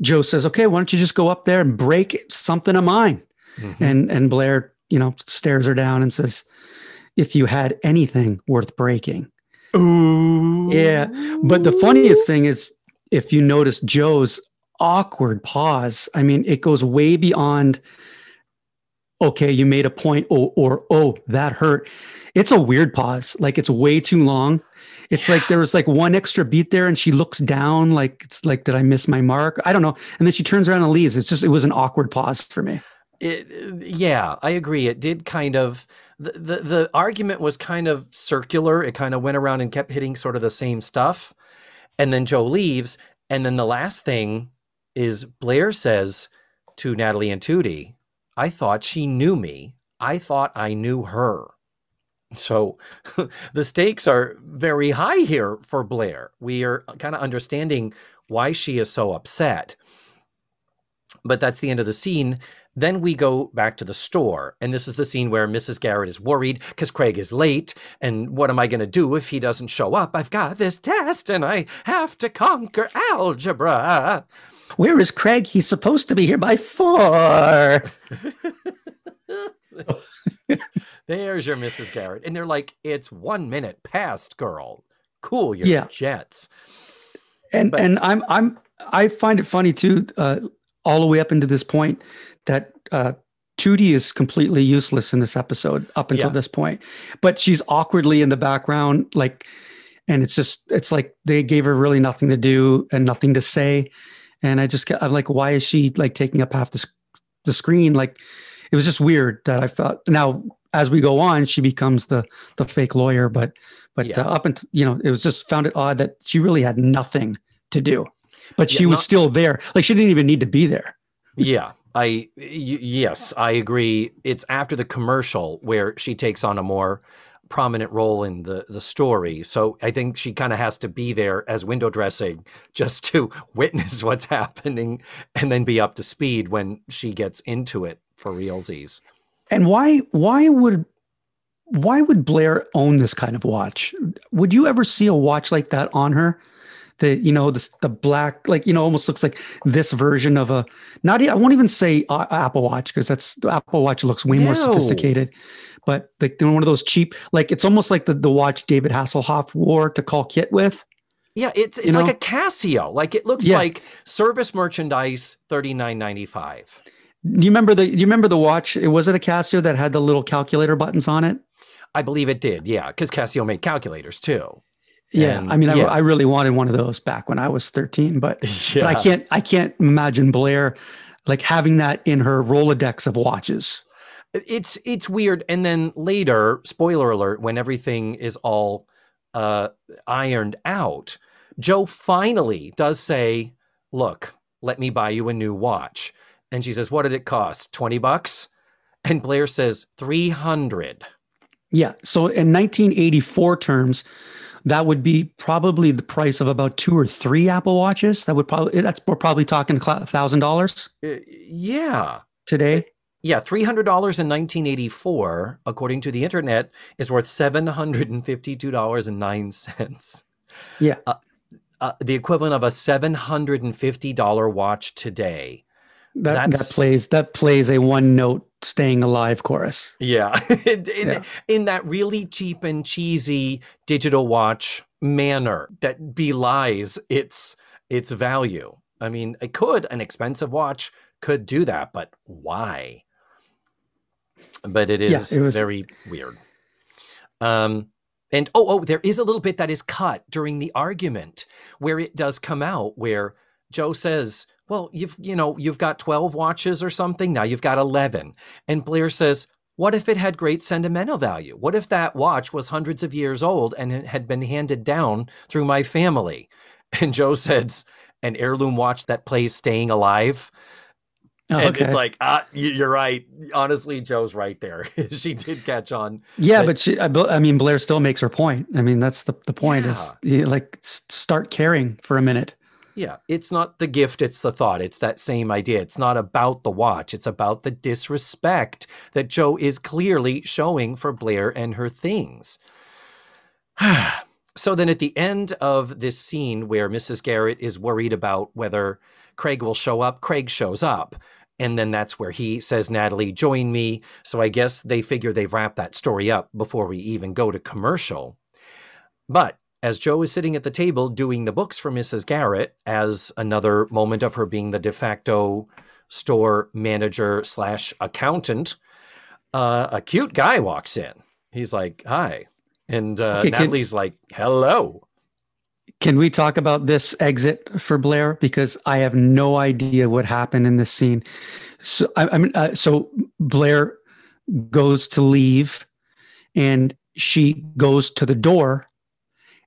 Joe says, "Okay, why don't you just go up there and break something of mine?" Mm-hmm. And and Blair, you know, stares her down and says, "If you had anything worth breaking." Ooh. Yeah, But the funniest thing is, if you notice Joe's awkward pause, I mean, it goes way beyond, okay, you made a point, or, or oh, that hurt. It's a weird pause. Like it's way too long. It's like there was like one extra beat there, and she looks down, like it's like, did I miss my mark? I don't know. And then she turns around and leaves. It's just, it was an awkward pause for me. It, yeah, I agree. It did kind of the, the the argument was kind of circular. It kind of went around and kept hitting sort of the same stuff. And then Joe leaves, and then the last thing is Blair says to Natalie and Tootie, "I thought she knew me. I thought I knew her. So <laughs> the stakes are very high here for Blair. We are kind of understanding why she is so upset. But that's the end of the scene. Then we go back to the store, and this is the scene where Mrs. Garrett is worried because Craig is late. And what am I going to do if he doesn't show up? I've got this test and I have to conquer algebra. Where is Craig? He's supposed to be here by four. <laughs> There's your Mrs. Garrett. And they're like, it's one minute past, girl. Cool your Yeah. jets. and But- and I'm I'm I find it funny too, uh, all the way up into this point that uh, Tootie is completely useless in this episode up until Yeah. this point, but she's awkwardly in the background, like, and it's just it's like they gave her really nothing to do and nothing to say, and I just I'm like, why is she like taking up half the sc- the screen? Like, it was just weird that I felt. Now as we go on, she becomes the the fake lawyer, but but Yeah. uh, up until you know, it was just found it odd that she really had nothing to do, but Yeah, she was not- still there. Like she didn't even need to be there. Yeah, I y- yes, I agree. It's after the commercial where she takes on a more prominent role in the the story. So I think she kind of has to be there as window dressing just to <laughs> witness what's happening and then be up to speed when she gets into it for realsies. And why why would why would Blair own this kind of watch? Would you ever see a watch like that on her? The you know the the black like you know almost looks like this version of a not I won't even say uh, Apple Watch because that's the Apple Watch looks way more sophisticated, but like they're one of those cheap like it's almost like the the watch David Hasselhoff wore to call KITT with. Yeah, it's it's You like know? a Casio. Like it looks Yeah. like service merchandise, thirty nine ninety five. Do you remember the do you remember the watch? It was it a Casio that had the little calculator buttons on it? I believe it did. Yeah, because Casio made calculators too. Yeah, And- I mean, yeah. I, I really wanted one of those back when I was 13, but Yeah. but I can't I can't imagine Blair like having that in her Rolodex of watches. it's it's weird and then later spoiler alert when everything is all uh ironed out joe finally does say look let me buy you a new watch and she says what did it cost 20 bucks and blair says 300 Yeah. So in 1984 terms, that would be probably the price of about two or three Apple watches. That would probably that's we're probably talking thousand dollars Uh, yeah today. yeah $300 in 1984 according to the internet is worth $752.09 Yeah. uh, the equivalent of a $750 watch today That that plays that plays a one note staying alive chorus. Yeah. <laughs> in, in, Yeah. in that really cheap and cheesy digital watch manner that belies its its value. I mean, it could an expensive watch could do that, but why? But it is Yeah, it was- very weird. Um and oh oh there is a little bit that is cut during the argument where it does come out where Joe says, "Well, you've you know, you've got 12 watches or something. Now you've got 11." And Blair says, what if it had great sentimental value? What if that watch was hundreds of years old and it had been handed down through my family? <laughs> And Joe says, an heirloom watch that plays Staying Alive. Oh, and okay. it's like, ah, you're right. Honestly, Joe's right there. <laughs> she did catch on. yeah, but- but she, I, I mean, Blair still makes her point. I mean, that's the, the point is like start caring for a minute. Yeah, it's not the gift, it's the thought. It's that same idea. It's not about the watch, it's about the disrespect that Joe is clearly showing for Blair and her things. <sighs> so then at the end of this scene where Mrs. Garrett is worried about whether Craig will show up, Craig shows up. And then that's where he says, Natalie, join me. So I guess they figure they've wrapped that story up before we even go to commercial. But as Joe is sitting at the table doing the books for Mrs. Garrett, as another moment of her being the de facto store manager slash accountant, uh, a cute guy walks in. He's like, "Hi," and uh, Okay, can- Natalie's like, "Hello." Can we talk about this exit for Blair because I have no idea what happened in this scene. So I, I mean, uh, so Blair goes to leave, and she goes to the door,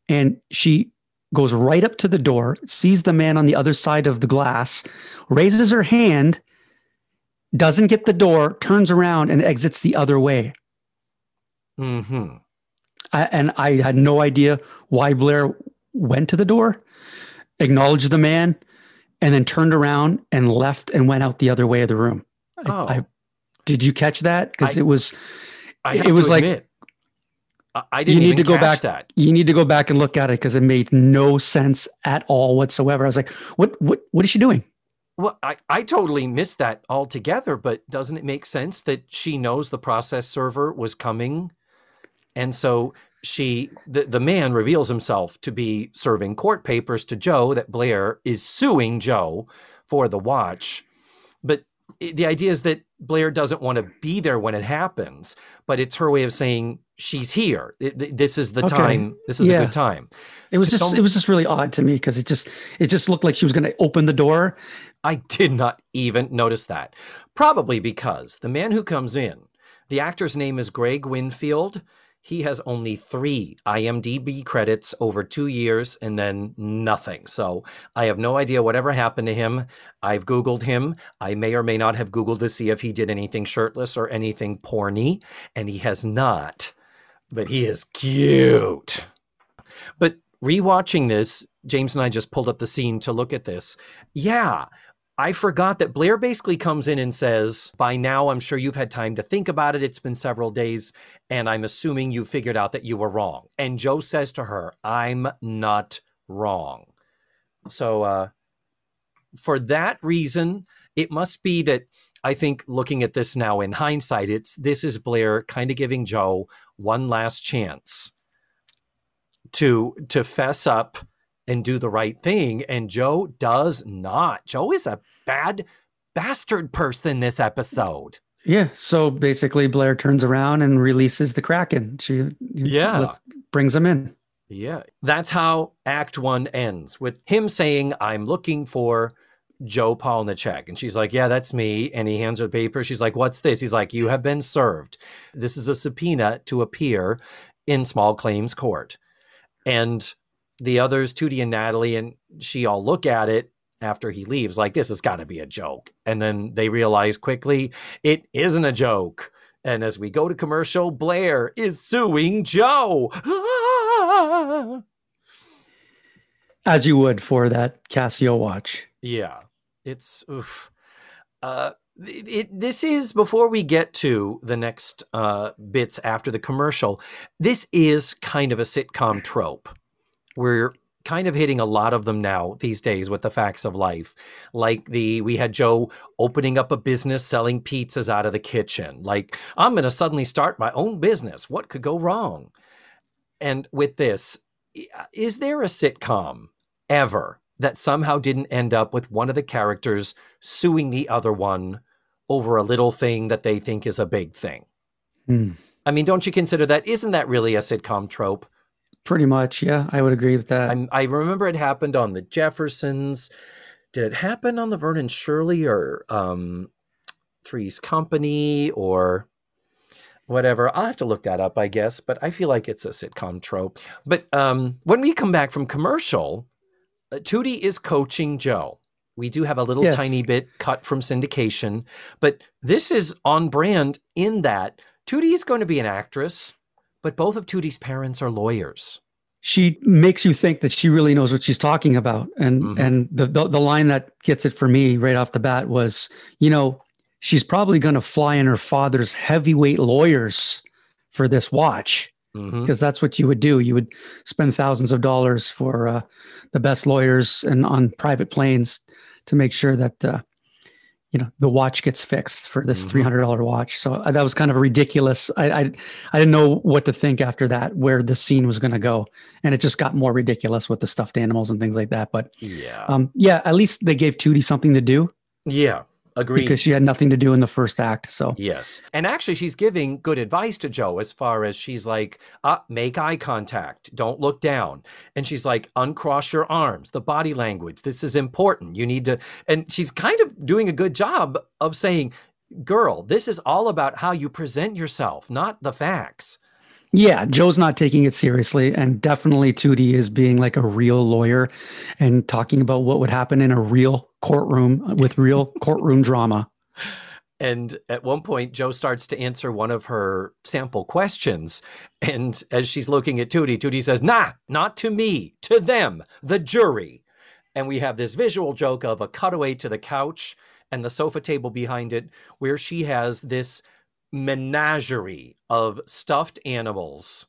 and she goes right up to the door, sees the man on the other side of the glass, raises her hand, doesn't get the door, turns around and exits the other way. Mm-hmm. I, and I had no idea why Blair went to the door, acknowledged the man, and then turned around and left and went out the other way of the room. Oh. I, did you catch that? Because it was I It was to like- admit, I, didn't need even to go back- that. you need to go back and look at it because it made no sense at all whatsoever. I was like, what what what is she doing? Well, I, I totally missed that altogether, but doesn't it make sense that she knows the process server was coming? And so she, the, the man reveals himself to be serving court papers to Joe that Blair is suing Joe for the watch. But the idea is that Blair doesn't want to be there when it happens, but it's her way of saying she's here. This is the Okay. time. This is a good time. It was just it was just really odd to me because it just it just looked like she was going to open the door. I did not even notice that. Probably because the man who comes in, the actor's name is Greg Winfield. He has only three IMDb credits over two years and then nothing. So I have no idea whatever happened to him. I've Googled him. I may or may not have Googled to see if he did anything shirtless or anything porny, and he has not. But he is cute. But rewatching this, James and I just pulled up the scene to look at this. Yeah, I forgot that Blair basically comes in and says, By now, I'm sure you've had time to think about it. It's been several days, and I'm assuming you figured out that you were wrong. And Joe says to her, I'm not wrong. So, uh, for that reason, it must be that I think looking at this now in hindsight, it's this is Blair kind of giving Joe one last chance to to fess up and do the right thing and Joe does not. Joe is a bad bastard person this episode. Yeah. So basically, Blair turns around and releases the Kraken. She Yeah. lets- brings him in. Yeah. That's how act 1 ends with him saying I'm looking for Joe Polniaczek and she's like, "Yeah, that's me." And he hands her the paper. She's like, "What's this?" He's like, "You have been served. This is a subpoena to appear in small claims court." And the others, Tootie and Natalie, and she all look at it after he leaves, like, this has got to be a joke. And then they realize quickly it isn't a joke. And as we go to commercial, Blair is suing Joe. <laughs> As you would for that Casio watch. yeah, it's oof. Uh, it, it- this is before we get to the next uh, bits after the commercial. This is kind of a sitcom trope. We're kind of hitting a lot of them now these days with the facts of life. Like the we had Joe opening up a business selling pizzas out of the kitchen. Like I'm going to suddenly start my own business. What could go wrong? And with this, is there a sitcom ever that somehow didn't end up with one of the characters suing the other one over a little thing that they think is a big thing? Hmm. I mean, don't you consider that? Isn't that really a sitcom trope? Pretty much. Yeah. I would agree with that. I'm, I remember it happened on the Jeffersons. Did it happen on Laverne and Shirley or um, Three's Company or whatever? I'll have to look that up, I guess. But I feel like it's a sitcom trope. But um, when we come back from commercial, uh, Tootie is coaching Joe. We do have a little Yes. tiny bit cut from syndication, but this is on brand in that Tootie is going to be an actress, but both of Tootie's parents are lawyers. she makes you think that she really knows what she's talking about and Mhm. and the, the the line that gets it for me right off the bat was you know she's probably going to fly in her father's heavyweight lawyers for this watch because that's what you would do you would spend thousands of dollars for uh, the best lawyers and on private planes to make sure that uh, you know the watch gets fixed for this Mhm. $300 watch so uh, that was kind of ridiculous I, I i didn't know what to think after that where the scene was going to go and it just got more ridiculous with the stuffed animals and things like that but Yeah. um yeah at least they gave tootie something to do yeah. Agreed. because she had nothing to do in the first act so Yes. And actually, she's giving good advice to Joe as far as she's like, uh, make eye contact. Don't look down. And she's like, uncross your arms, the body language. This is important. You need to. And she's kind of doing a good job of saying, girl, this is all about how you present yourself, not the facts. Yeah, Joe's not taking it seriously, and definitely Tootie is being like a real lawyer and talking about what would happen in a real courtroom uh, with real <laughs> courtroom drama. And at one point, Joe starts to answer one of her sample questions. And as she's looking at Tootie, Tootie says, Nah, not to me, to them, the jury. And we have this visual joke of a cutaway to the couch and the sofa table behind it, where she has this menagerie of stuffed animals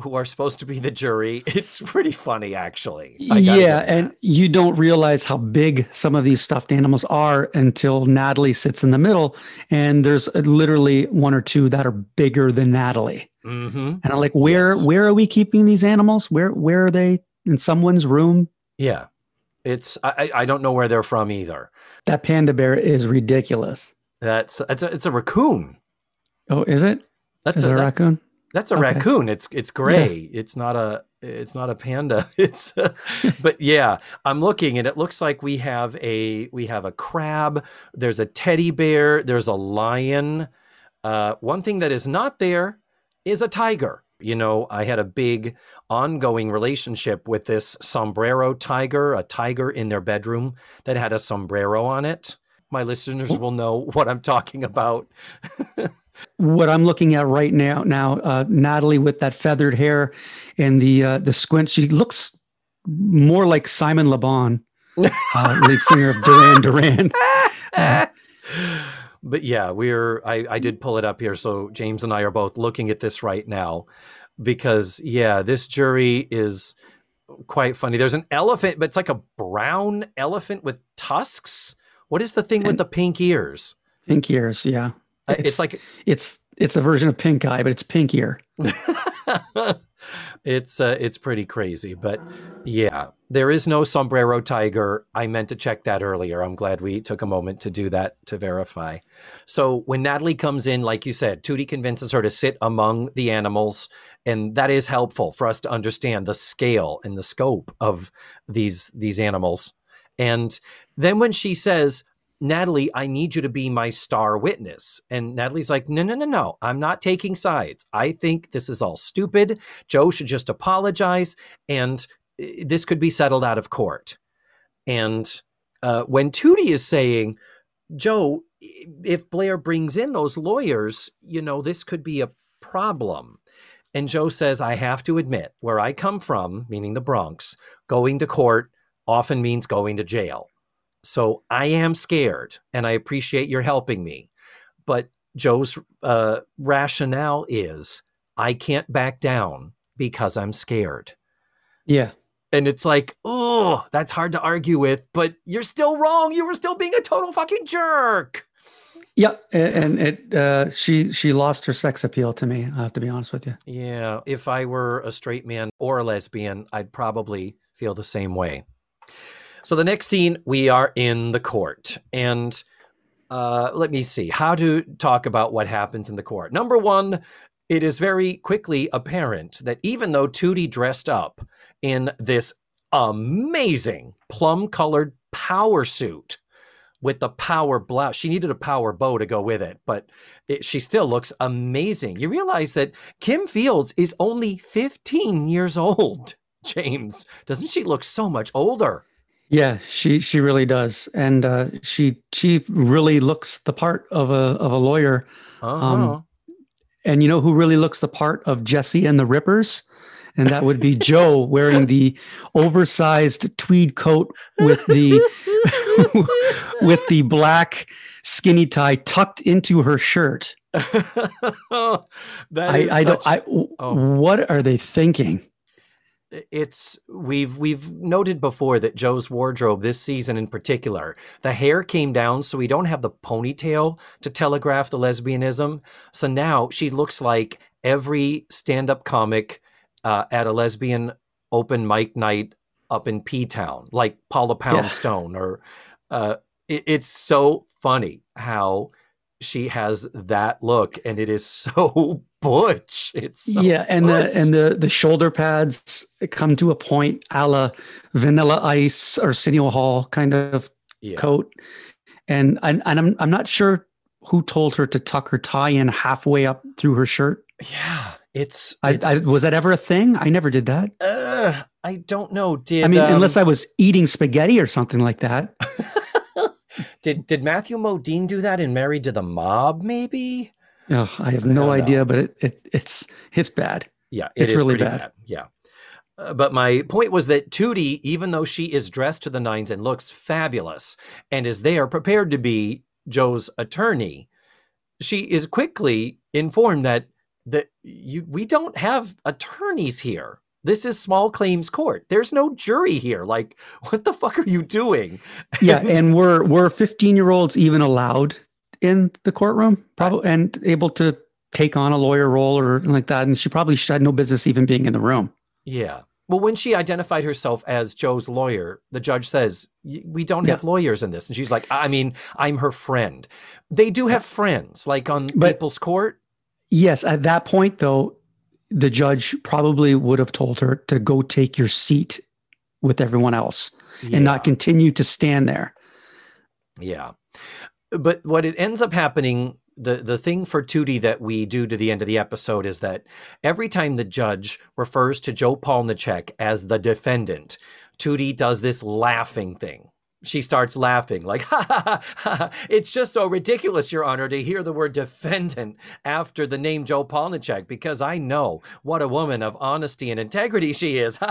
who are supposed to be the jury. <laughs> It's pretty funny, actually. Yeah, and you don't realize how big some of these stuffed animals are until Natalie sits in the middle, and there's literally one or two that are bigger than Natalie. Mm-hmm. And I'm like, where yes. where are we keeping these animals? Where where are they in someone's room? Yeah, it's I I don't know where they're from either. That panda bear is ridiculous. That's it's a, it's a raccoon. Oh, is it? That's is a, a raccoon. That's a okay. raccoon. It's it's gray. Yeah. It's not a it's not a panda. <laughs> It's <laughs> but yeah, I'm looking and it looks like we have a we have a crab, there's a teddy bear, there's a lion. Uh, one thing that is not there is a tiger. You know, I had a big ongoing relationship with this sombrero tiger, a tiger in their bedroom that had a sombrero on it. My listeners will know what I'm talking about. <laughs> what I'm looking at right now, now uh, Natalie with that feathered hair and the uh, the squint, she looks more like Simon Le Bon, uh, <laughs> lead singer of Duran Duran. Uh, <laughs> but yeah, we're I, I did pull it up here, so James and I are both looking at this right now because yeah, this jury is quite funny. There's an elephant, but it's like a brown elephant with tusks. What is the thing and with the pink ears? Pink ears, yeah. It's, it's, like it's it's a version of pink eye, but it's pinkier. <laughs> it's uh, it's pretty crazy, but yeah, there is no sombrero tiger. I meant to check that earlier. I'm glad we took a moment to do that to verify. So when Natalie comes in, like you said, Tootie convinces her to sit among the animals, and that is helpful for us to understand the scale and the scope of these these animals. And then when she says, Natalie, I need you to be my star witness. And Natalie's like, no, no, no, no. I'm not taking sides. I think this is all stupid. Joe should just apologize and eh, this could be settled out of court. And uh, when Tootie is saying, Joe, if Blair brings in those lawyers, you know, this could be a problem. And Joe says, I have to admit, where I come from, meaning the Bronx, going to court often means going to jail. So I am scared and I appreciate your helping me. But Joe's uh, rationale is I can't back down because I'm scared. Yeah. And it's like, oh, that's hard to argue with, but you're still wrong. You were still being a total fucking jerk. Yeah, and it uh, she she lost her sex appeal to me. I have to be honest with you. Yeah, if I were a straight man or a lesbian, I'd probably feel the same way. So the next scene, we are in the court. And uh, let me see how to talk about what happens in the court. Number one, it is very quickly apparent that even though Tootie dressed up in this amazing plum colored power suit with the power blouse, she needed a power bow to go with it, but it, she still looks amazing. You realize that Kim Fields is only 15 years old, <laughs> James. Doesn't she look so much older? Yeah, she she really does, and uh, she she really looks the part of a of a lawyer. Uh-huh. Um, and you know who really looks the part of Jesse and the Rippers, and that would be Joe <laughs> wearing the oversized tweed coat with the <laughs> with the black skinny tie tucked into her shirt. <laughs> that I, I don't. I, oh. What are they thinking? It's we've we've noted before that Joe's wardrobe this season in particular, the hair came down so we don't have the ponytail to telegraph the lesbianism. So now she looks like every stand-up comic uh, at a lesbian open mic night up in P Town, like Paula Poundstone, yeah. or uh, it, it's so funny how she has that look, and it is so <laughs> butch. It's so yeah, and butch. the and the the shoulder pads come to a point, a la Vanilla Ice Arsenio Hall kind of yeah. coat, and and and I'm I'm not sure who told her to tuck her tie in halfway up through her shirt. Yeah, it's, it's I, I, was that ever a thing? I never did that. Uh, I don't know. Did I mean um, unless I was eating spaghetti or something like that? <laughs> Did did Matthew Modine do that in Married to the Mob? Maybe. Oh, I have no I idea, but it, it it's it's bad. Yeah, it It's is really bad. bad. Yeah. Uh, but my point was that Tootie, even though she is dressed to the nines and looks fabulous and is there prepared to be Joe's attorney, she is quickly informed that that you we don't have attorneys here. This is small claims court. There's no jury here. Like, <laughs> what the fuck are you doing? Yeah, <laughs> and were were 15 year olds even allowed in the courtroom? Probably and able to take on a lawyer role or like that. And she probably had no business even being in the room. Yeah. Well, when she identified herself as Joe's lawyer, the judge says, We don't Yeah. have lawyers in this. And she's like, I mean, I'm her friend. They do have friends, like on But- People's Court. Yes, at that point though, the judge probably would have told her to go take your seat with everyone else and not continue to stand there. Yeah. But what it ends up happening, the, the thing for Tootie that we do to the end of the episode is that every time the judge refers to Joe Polniaczek as the defendant, Tootie does this laughing thing. She starts laughing, like, <laughs> ha ha ha, ha, it's just so ridiculous, Your Honor, to hear the word defendant after the name Joe Polniaczek, because I know what a woman of honesty and integrity she is. <laughs>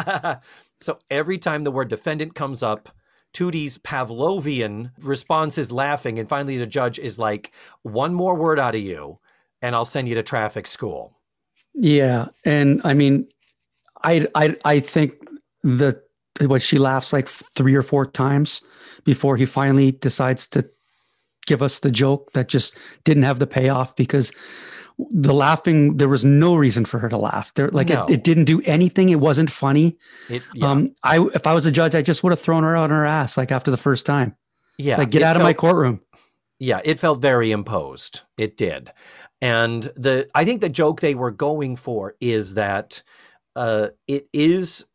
So every time the word defendant comes up, Tootie's Pavlovian response is laughing, and finally the judge is like, "One more word out of you, and I'll send you to traffic school." Yeah, and I mean, I I I think the what she laughs like three or four times before he finally decides to give us the joke that just didn't have the payoff because the laughing there was no reason for her to laugh. There like No. it, it didn't do anything. It wasn't funny. It, yeah, Um, I if I was a judge, I just would have thrown her on her ass like after the first time. yeah. Like get out of my courtroom. Yeah, it felt very imposed. It did. And the I think the joke they were going for is that uh, it is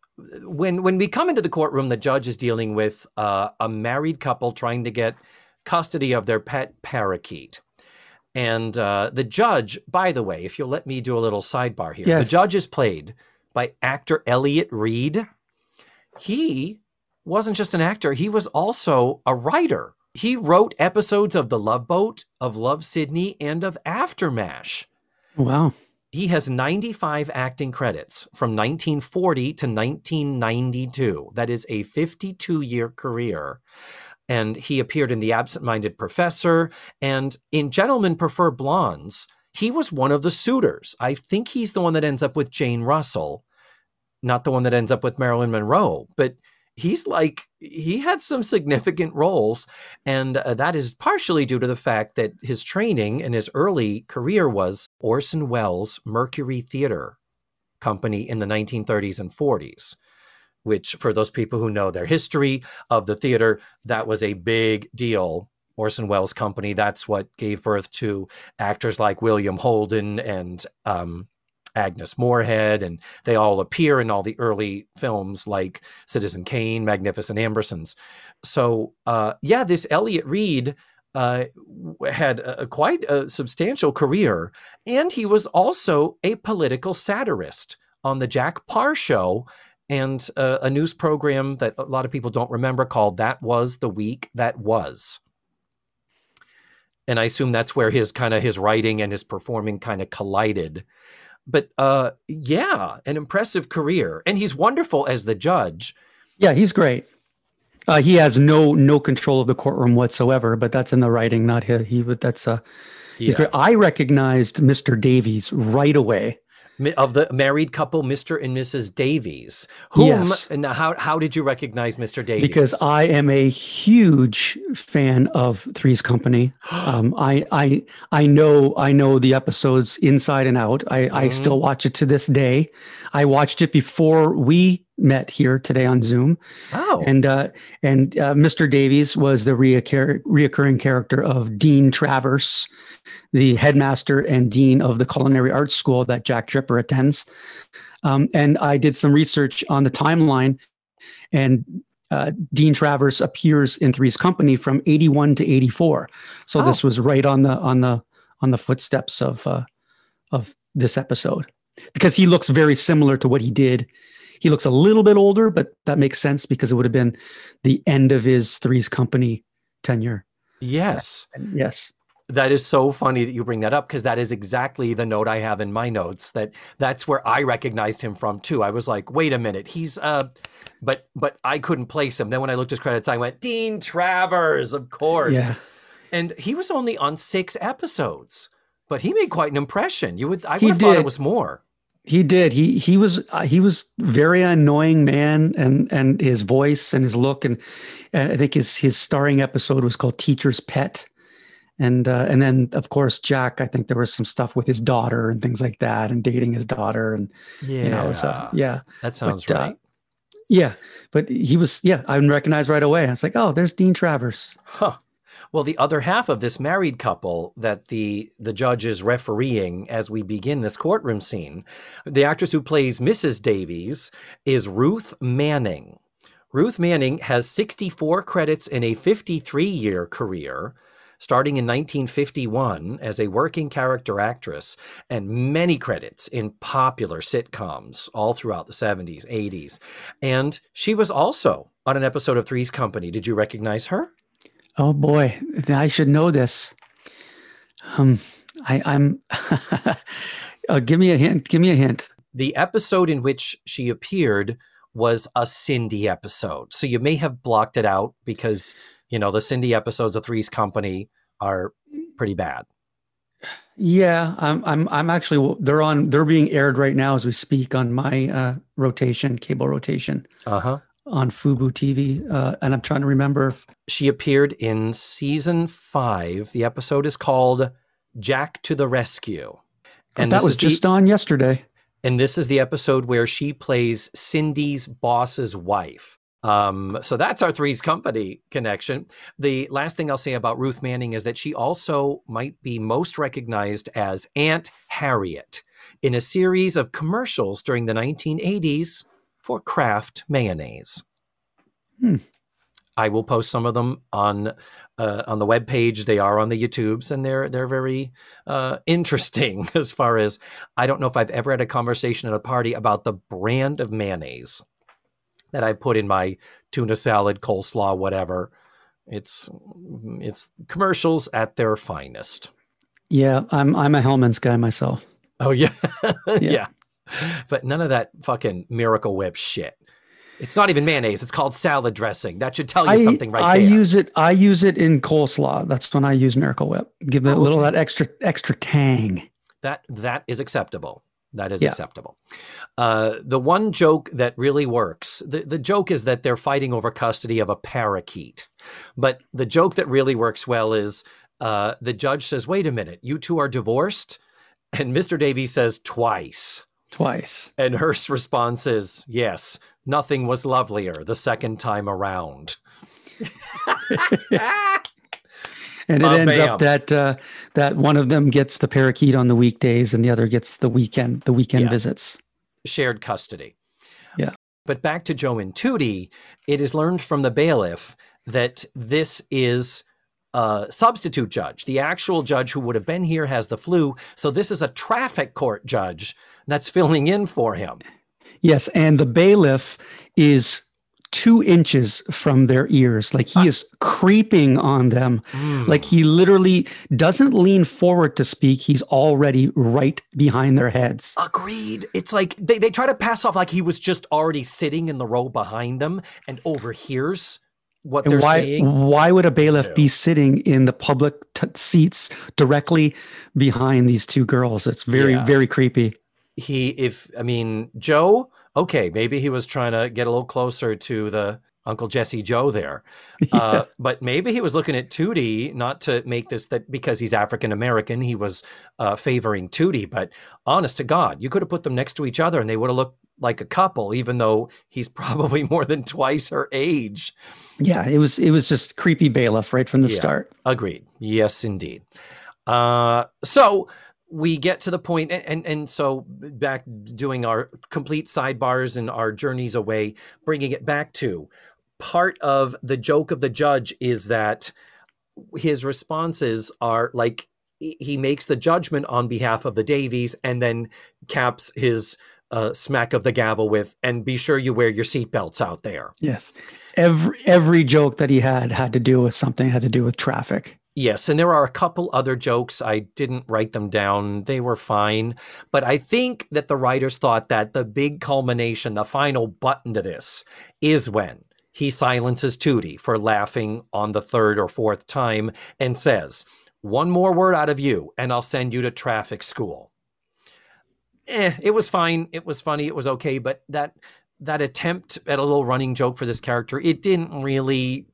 when when we come into the courtroom, the judge is dealing with uh, a married couple trying to get custody of their pet parakeet. And uh, the judge, by the way, if you'll let me do a little sidebar here, Yes. the judge is played by actor Elliott Reid. He wasn't just an actor, he was also a writer. He wrote episodes of The Love Boat, of Love Sidney, and of AfterMASH. Wow. He has 95 acting credits from 1940 to 1992. That is a 52 year career. And he appeared in The Absent Minded Professor and in Gentlemen Prefer Blondes. He was one of the suitors. I think he's the one that ends up with Jane Russell, not the one that ends up with Marilyn Monroe. But he's like, he had some significant roles. And uh, that is partially due to the fact that his training and his early career was Orson Welles' Mercury Theater Company in the 1930s and 40s, which, for those people who know their history of the theater, that was a big deal. Orson Welles Company, that's what gave birth to actors like William Holden and um, Agnes Moorehead, and they all appear in all the early films like Citizen Kane, Magnificent Ambersons. So, uh, yeah, this Elliott Reid uh, had a, quite a substantial career, and he was also a political satirist on the Jack Paar Show and uh, a news program that a lot of people don't remember called "That Was the Week That Was." And I assume that's where his kind of his writing and his performing kind of collided. But uh, yeah, an impressive career, and he's wonderful as the judge. Yeah, he's great. Uh, he has no no control of the courtroom whatsoever, but that's in the writing, not his. He would that's uh he's Yeah. great. I recognized Mr. Davies right away. Of the married couple, Mr. and Mrs. Davies. Whom Yes. and how how did you recognize Mr. Davies? because I am a huge fan of Three's Company. <gasps> Um, I I I know I know the episodes inside and out. I, I Mhm. still watch it to this day. I watched it before we met here today on Zoom, oh and uh, and uh, Mr. Davies was the reoccur- reoccurring character of Dean Travers, the headmaster and dean of the culinary arts school that Jack Tripper attends. Um, and I did some research on the timeline, and uh, Dean Travers appears in Three's Company from eighty one to eighty four. So Oh. this was right on the on the on the footsteps of uh, of this episode because he looks very similar to what he did. He looks a little bit older, but that makes sense because it would have been the end of his Three's Company tenure. Yes. Yes. That is so funny that you bring that up because that is exactly the note I have in my notes. That that's where I recognized him from too. I was like, wait a minute, he's uh, but but I couldn't place him. Then when I looked his credits, I went Dean Travers, of course. Yeah. And he was only on six episodes, but he made quite an impression. You would I would He have thought it was more. He did. He he was uh, he was very annoying man, and and his voice and his look, and, and I think his his starring episode was called Teacher's Pet, and uh, and then of course Jack. I think there was some stuff with his daughter and things like that, and dating his daughter, and Yeah, you know, so yeah, that sounds but, uh, right. yeah. But he was yeah, I recognized right away. I was like, oh, there's Dean Travers. Huh. Well, the other half of this married couple that the the judge is refereeing as we begin this courtroom scene, the actress who plays Mrs. Davies is Ruth Manning. Ruth Manning has 64 credits in a 53 year career, starting in 1951 as a working character actress, and many credits in popular sitcoms all throughout the 70s, 80s. And she was also on an episode of Three's Company. Did you recognize her? Oh boy, I should know this. Um, I, I'm. uh, <laughs> give me a hint. Give me a hint. the episode in which she appeared was a Cindy episode. So you may have blocked it out because, you know, the Cindy episodes of Three's Company are pretty bad. Yeah, I'm. I'm. I'm actually. They're on. They're being aired right now as we speak on my uh, rotation, cable rotation Uh huh. On Fubo TV. Uh, and I'm trying to remember. If, She appeared in season five. The episode is called Jack to the Rescue. And that was is the- just on yesterday. And this is the episode where she plays Cindy's boss's wife. Um, so that's our Three's Company connection. The last thing I'll say about Ruth Manning is that she also might be most recognized as Aunt Harriet in a series of commercials during the 1980s for Kraft mayonnaise. Hmm. I will post some of them on uh, on the web page. They are on the YouTubes, and they're they're very uh, interesting <laughs> as far as I don't know if I've ever had a conversation at a party about the brand of mayonnaise that I put in my tuna salad, coleslaw, whatever. It's it's commercials at their finest. Yeah, I'm. I'm a Hellmann's guy myself. Oh yeah. <laughs> yeah. Yeah. <laughs> But none of that fucking miracle whip shit. It's not even mayonnaise. It's called salad dressing. That should tell you I, something right I there. use it. I use it in coleslaw. That's when I use Miracle Whip. Give it a Oh, little okay. that extra extra tang. That that is acceptable. That is Yeah. acceptable. Uh, the one joke that really works, the, the joke is that they're fighting over custody of a parakeet. But the joke that really works well is uh, the judge says, wait a minute, you two are divorced? And Mr. Davies says, twice. Twice. And Hearst's response is, yes, nothing was lovelier the second time around. <laughs> And it Well, ends bam. up that uh, that one of them gets the parakeet on the weekdays, and the other gets the weekend the weekend Yeah. visits. shared custody. Yeah. But back to Joe and Tootie, it is learned from the bailiff that this is a substitute judge. The actual judge who would have been here has the flu. So this is a traffic court judge that's filling in for him. Yes, and the bailiff is two inches from their ears, like he ah. is creeping on them. Hmm. Like he literally doesn't lean forward to speak; he's already right behind their heads. Agreed. It's like they, they try to pass off like he was just already sitting in the row behind them and overhears what And they're why saying. why would a bailiff No. be sitting in the public t- seats directly behind these two girls? It's very Yeah. very creepy. he if i mean joe okay maybe he was trying to get a little closer to the uncle jesse joe there <laughs> uh, but maybe he was looking at tootie not to make this that because he's african american he was uh, favoring tootie but honest to god you could have put them next to each other and they would have looked like a couple even though he's <laughs> probably more than twice her age Yeah, it was it was just creepy bailiff right from the Yeah. start. Agreed. Yes, indeed. Uh, so we get to the point, and, and and so back doing our complete sidebars and our journeys away, bringing it back to part of the joke of the judge is that his responses are like he makes the judgment on behalf of the Davies and then caps his a smack of the gavel with, and be sure you wear your seatbelts out there. Yes. Every every joke that he had had to do with something had to do with traffic. Yes, and there are a couple other jokes. I didn't write them down. They were fine. But I think that the writers thought that the big culmination, the final button to this, is when he silences Tootie for laughing on the third or fourth time and says, One more word out of you, and I'll send you to traffic school. Eh, it was fine. It was funny. It was okay. But that that attempt at a little running joke for this character, it didn't really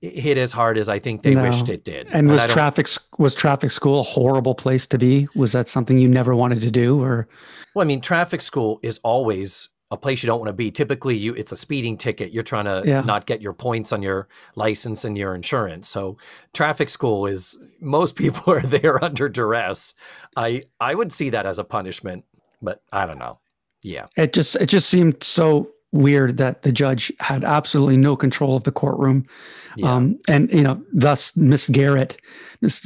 hit as hard as I think they no. wished it did. And was traffic was traffic school a horrible place to be? Was that something you never wanted to do or Well, I mean, traffic school is always a place you don't want to be. Typically, you it's a speeding ticket. You're trying to yeah. not get your points on your license and your insurance. So, traffic school is most <laughs> people are there under duress. I I would see that as a punishment, but I don't know. Yeah. It just it just seemed so weird that the judge had absolutely no control of the courtroom. Yeah. Um, and, you know, thus Miss Garrett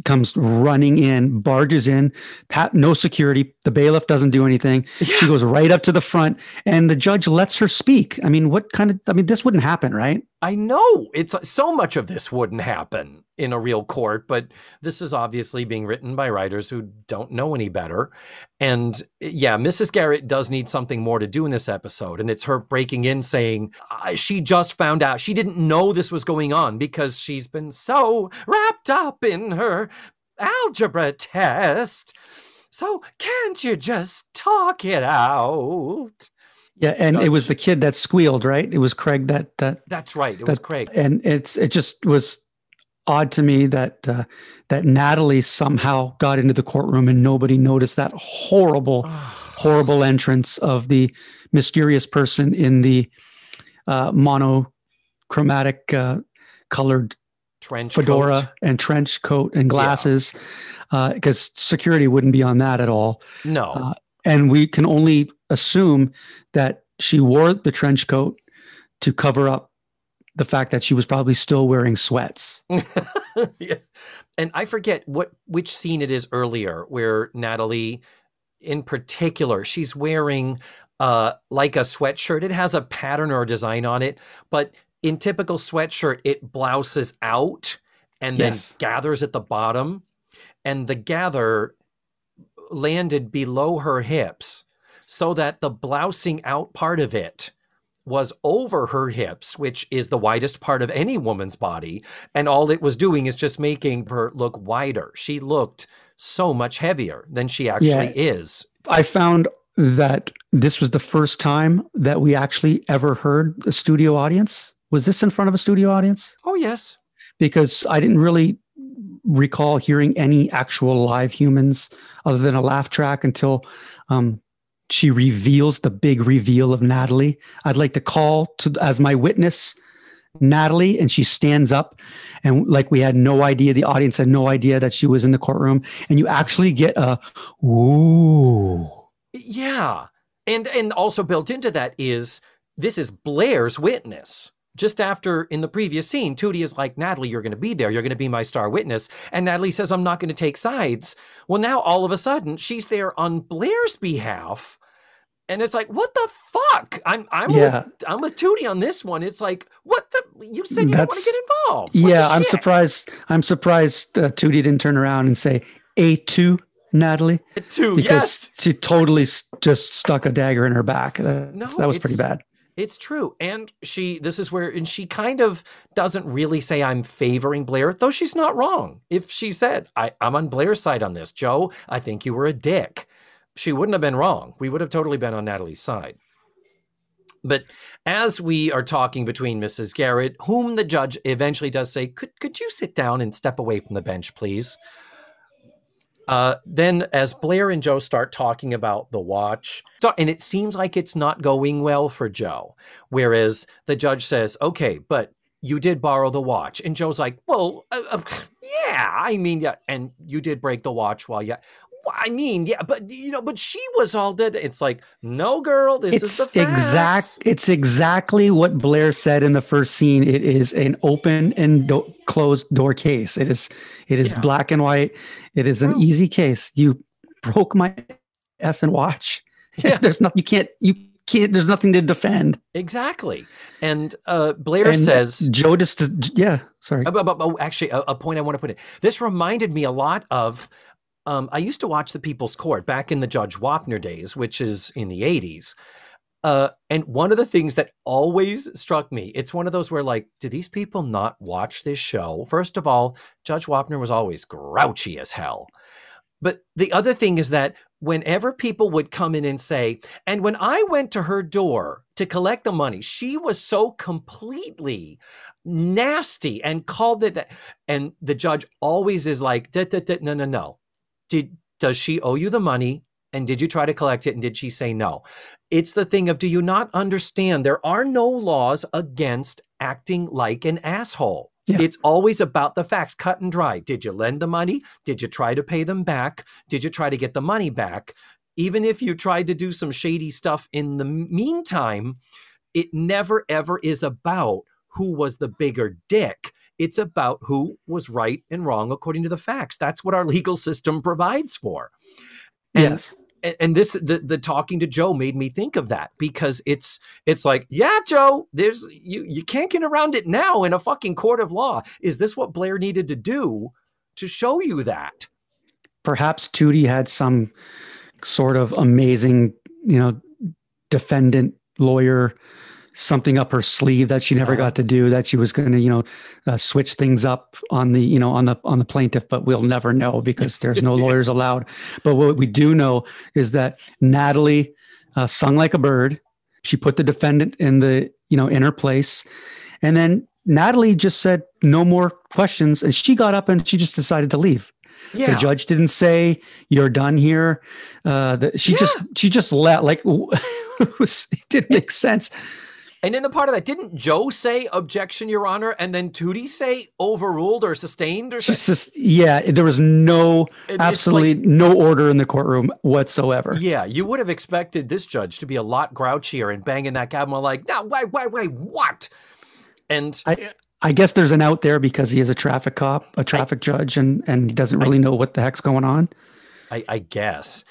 comes running in, barges in, pat, no security. The bailiff doesn't do anything. Yeah. She goes right up to the front and the judge lets her speak. I mean, what kind of, I mean, this wouldn't happen, right? I know it's uh, so much of this wouldn't happen in a real court, but this is obviously being written by writers who don't know any better. And yeah, Mrs. Garrett does need something more to do in this episode. And it's her breaking in saying she just found out she didn't know this was going on because she's been so wrapped up in her algebra test. So can't you just talk it out? Yeah, and it was the kid that squealed, right? It was Craig that that. That's right. It that, was Craig, and it's it just was odd to me that uh, that Natalie somehow got into the courtroom and nobody noticed that horrible, <sighs> horrible entrance of the mysterious person in the uh, monochromatic uh, colored trench fedora coat. and trench coat and glasses, because yeah. Uh, security wouldn't be on that at all. No, uh, and we can only assume that she wore the trench coat to cover up the fact that she was probably still wearing sweats. <laughs> yeah. And I forget what which scene it is earlier where Natalie in particular she's wearing uh like a sweatshirt. It has a pattern or a design on it, but in typical sweatshirt it blouses out and then yes. gathers at the bottom and the gather landed below her hips so that the blousing out part of it was over her hips, which is the widest part of any woman's body. And all it was doing is just making her look wider. She looked so much heavier than she actually yeah. is. I found that this was the first time that we actually ever heard a studio audience. Was this in front of a studio audience? Oh, yes. Because I didn't really recall hearing any actual live humans other than a laugh track until um, she reveals the big reveal of Natalie. I'd like to call to as my witness Natalie, and she stands up, and like we had no idea, the audience had no idea that she was in the courtroom, and you actually get a ooh, yeah, and and also built into that is this is Blair's witness. Just after in the previous scene, Tootie is like, Natalie, you're going to be there. You're going to be my star witness. And Natalie says, I'm not going to take sides. Well, now all of a sudden, she's there on Blair's behalf and it's like, what the fuck? I'm I'm yeah. with I'm with Tootie on this one. It's like, what the you said you That's, don't want to get involved. What yeah, I'm surprised. I'm surprised uh, Tootie didn't turn around and say A two Natalie. A two, because yes. she totally just stuck a dagger in her back. No, that was pretty bad. It's true. And she, this is where, and she kind of doesn't really say, I'm favoring Blair, though she's not wrong. If she said, I, I'm on Blair's side on this, Joe, I think you were a dick she wouldn't have been wrong. We would have totally been on Natalie's side. But as we are talking between Mrs. Garrett, whom the judge eventually does say, Could, could you sit down and step away from the bench, please? Uh, then, as Blair and Joe start talking about the watch, and it seems like it's not going well for Joe, whereas the judge says, Okay, but you did borrow the watch. And Joe's like, Well, uh, uh, yeah, I mean, yeah. And you did break the watch while, yeah. I mean, yeah, but you know, but she was all dead. It's like, no, girl, this it's is the facts. exact. It's exactly what Blair said in the first scene. It is an open and do- closed door case. It is. It is yeah. black and white. It is an easy case. You broke my f and watch. <laughs> Yeah. there's not you can't you can't there's nothing to defend. Exactly. And uh, Blair And says Joe just yeah, sorry. Uh, but- but- but actually, a, a point I want to put in. This reminded me a lot of. Um, I used to watch the People's Court back in the Judge Wapner days, which is in the '80s. Uh, and one of the things that always struck me, it's one of those where, like, do these people not watch this show? First of all, Judge Wapner was always grouchy as hell. But the other thing is that whenever people would come in and say, and when I went to her door to collect the money, she was so completely nasty and called it that. And the judge always is like, "Da, da, da, no, no, no. Did does she owe you the money? And did you try to collect it? And did she say no? It's the thing of, do you not understand? There are no laws against acting like an asshole. Yeah. It's always about the facts, cut and dry. Did you lend the money? Did you try to pay them back? Did you try to get the money back? Even if you tried to do some shady stuff in the meantime, it never ever is about who was the bigger dick. It's about who was right and wrong according to the facts. That's what our legal system provides for. And yes. and, this the the talking to Joe made me think of that because it's it's like yeah Joe there's you you can't get around it now in a fucking court of law is this what Blair needed to do to show you that Perhaps Tootie had some sort of amazing, you know, defendant lawyer something up her sleeve that she never got to do that she was going to you know uh, switch things up on the you know on the on the plaintiff but we'll never know because there's no <laughs> lawyers allowed. But what we do know is that natalie uh, sung like a bird. She put the defendant in the you know in her place. And then natalie just said no more questions and she got up and she just decided to leave. Yeah. the judge didn't say you're done here. Uh the, she just she just let like it, was, <laughs> it didn't make sense and in the part of that didn't Joe say objection your honor and then Tootie say overruled or sustained or something? just yeah there was no It- absolutely no order in the courtroom whatsoever. Yeah you would have expected this judge to be a lot grouchier and banging that gavel like no wait wait wait what? And i i guess there's an out there because he is a traffic cop a traffic judge and and he doesn't really know what the heck's going on. I, I guess.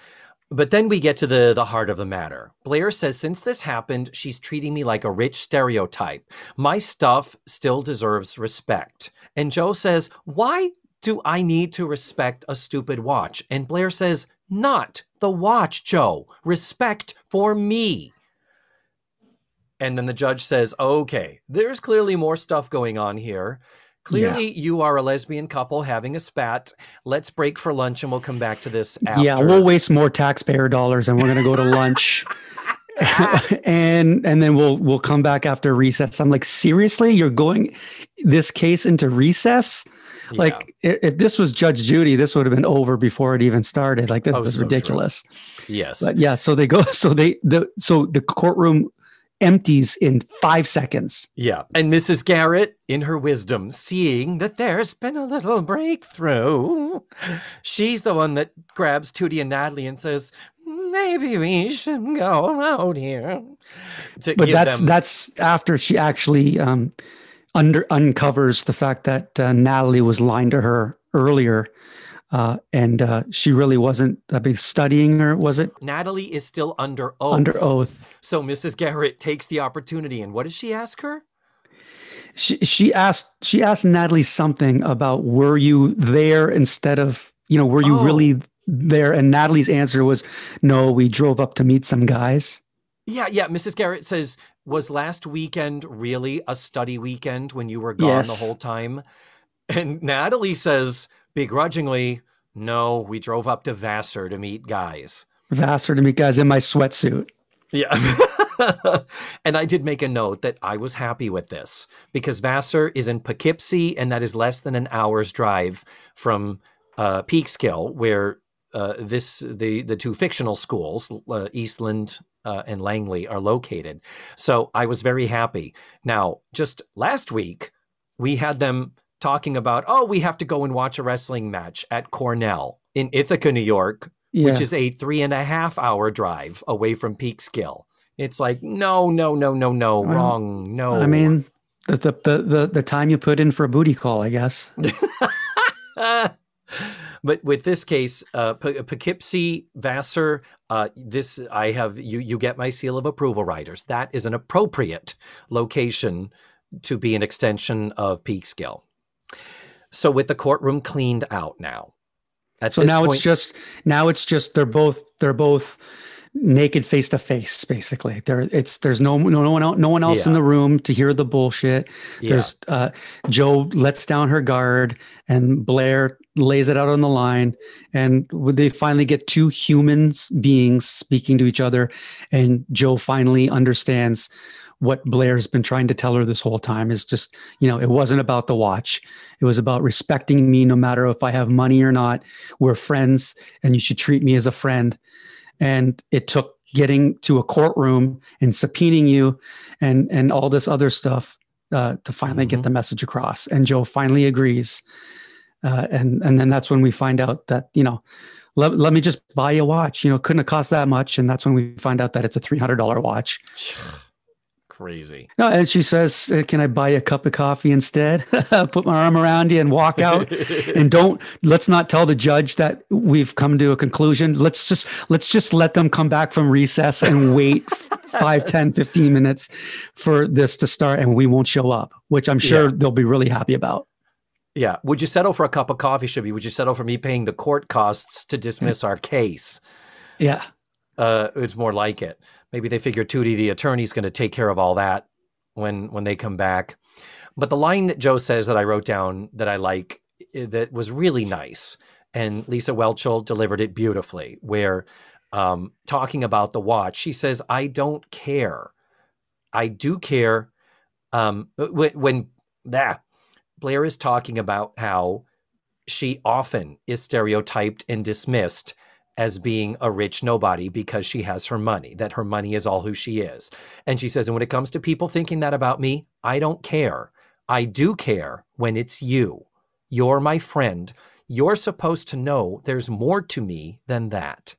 But then we get to the the heart of the matter. Blair says since this happened, she's treating me like a rich stereotype. My stuff still deserves respect. And Joe says, "Why do I need to respect a stupid watch?" And Blair says, "Not the watch, Joe. Respect for me." And then the judge says, "Okay, there's clearly more stuff going on here." Clearly, you are a lesbian couple having a spat. Let's break for lunch and we'll come back to this after. yeah we'll waste more taxpayer dollars and we're going to go to <laughs> lunch ah. <laughs> and and then we'll we'll come back after recess i'm like seriously you're going this case into recess Yeah. like i- if this was judge judy this would have been over before it even started like this Oh, was so true. ridiculous yes. but yeah so they go <laughs> so they the so the courtroom empties in five seconds Yeah. And Mrs. Garrett, in her wisdom, seeing that there's been a little breakthrough, she's the one that grabs Tootie and Natalie and says, Maybe we should go out here. But that's them- that's after she actually um under uncovers the fact that uh, natalie was lying to her earlier uh, and uh, she really wasn't I mean, studying her, was it Natalie is still under oath. under oath So Mrs. Garrett takes the opportunity. And what does she ask her? she she asked she asked Natalie something about were you there instead of you know were you Oh. really there and Natalie's answer was no we drove up to meet some guys Yeah, yeah. Mrs. Garrett says, Was last weekend really a study weekend when you were gone the whole time? And Natalie says, begrudgingly, No, we drove up to Vassar to meet guys. Vassar to meet guys in my sweatsuit Yeah. <laughs> and I did make a note that I was happy with this because Vassar is in Poughkeepsie, and that is less than an hour's drive from uh, Peekskill, where uh, this the the two fictional schools, uh, Eastland uh, and Langley, are located. So I was very happy. Now, just last week, we had them talking about, oh, we have to go and watch a wrestling match at Cornell in Ithaca, New York, yeah which is a three and a half hour drive away from Peekskill. It's like, no, no, no, no, no, Well, wrong, no. I mean the, the the the time you put in for a booty call I guess <laughs> but with this case, uh, P- Poughkeepsie, Vassar, uh, this I have you. You get my seal of approval, writers. That is an appropriate location to be an extension of Peekskill. So with the courtroom cleaned out now. At so now point, it's just now it's just they're both they're both naked face to face basically there it's there's no no, no one no one else yeah. in the room to hear the bullshit there's yeah. uh joe lets down her guard and blair lays it out on the line and they finally get two humans beings speaking to each other and joe finally understands what blair's been trying to tell her this whole time is just you know it wasn't about the watch. It was about respecting me no matter if i have money or not. We're friends and you should treat me as a friend. And it took getting to a courtroom and subpoenaing you and and all this other stuff uh, to finally mm-hmm. get the message across. And joe finally agrees uh, and and then that's when we find out that you know let, let me just buy you a watch you know couldn't have cost that much. And that's when we find out that it's a $300 watch <sighs> crazy. No, and she says, uh, "Can I buy you a cup of coffee instead? <laughs> Put my arm around you and walk out, <laughs> and don't let's not tell the judge that we've come to a conclusion. Let's just let's just let them come back from recess and wait <laughs> 5, 10, 15 minutes for this to start, and we won't show up, which I'm sure yeah. they'll be really happy about." Yeah. Would you settle for a cup of coffee, Shibby? Would you settle for me paying the court costs to dismiss our case? Yeah. Uh, it's more like it maybe they figure Tootie, the attorney's going to take care of all that when when they come back. But the line that Joe says that I wrote down that I like eh, that was really nice, and Lisa Whelchel delivered it beautifully. Where um, talking about the watch, she says, "I don't care. I do care." Um, when, when that Blair is talking about how she often is stereotyped and dismissed as being a rich nobody because she has her money, that her money is all who she is. And she says, and when it comes to people thinking that about me, I don't care. I do care when it's you. You're my friend. You're supposed to know there's more to me than that.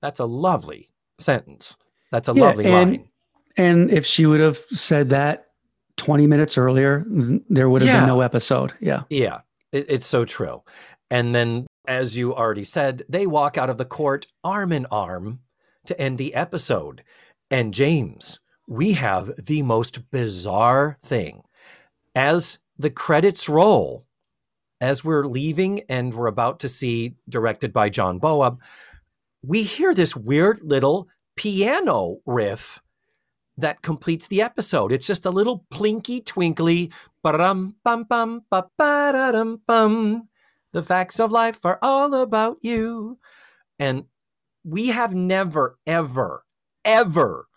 That's a lovely sentence. That's a yeah, lovely and, line. And if she would have said that 20 minutes earlier, there would have yeah. been no episode. Yeah. Yeah. It, it's so true. And then as you already said, they walk out of the court arm in arm to end the episode. And James, we have the most bizarre thing. As the credits roll, as we're leaving and we're about to see, directed by John Bowab, we hear this weird little piano riff that completes the episode. It's just a little plinky twinkly, bum bum bum ba ba dum bum the facts of life are all about you. And we have never, ever, ever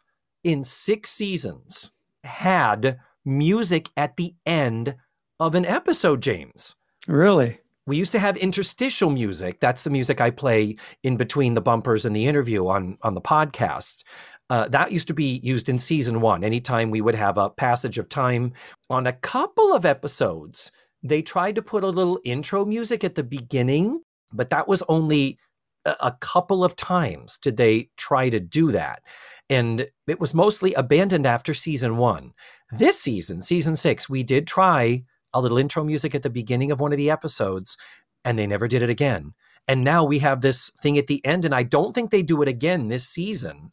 in six seasons had music at the end of an episode, James. Really? We used to have interstitial music. That's the music I play in between the bumpers and the interview on, on the podcast. Uh, that used to be used in season one. Anytime we would have a passage of time on a couple of episodes, they tried to put a little intro music at the beginning, but that was only a couple of times did they try to do that. And it was mostly abandoned after season one. This season, season six, we did try a little intro music at the beginning of one of the episodes, and they never did it again. And now we have this thing at the end, and I don't think they do it again this season.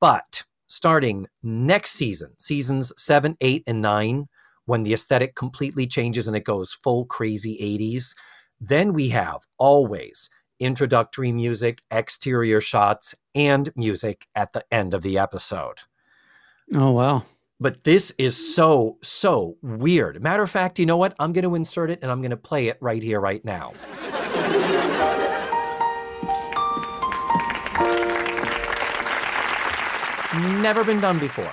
But starting next season, seasons seven, eight, and nine, when the aesthetic completely changes and it goes full crazy 80s. Then we have always introductory music, exterior shots, and music at the end of the episode. Oh, wow. But this is so, so weird. Matter of fact, you know what? I'm going to insert it and I'm going to play it right here, right now. Never been done before.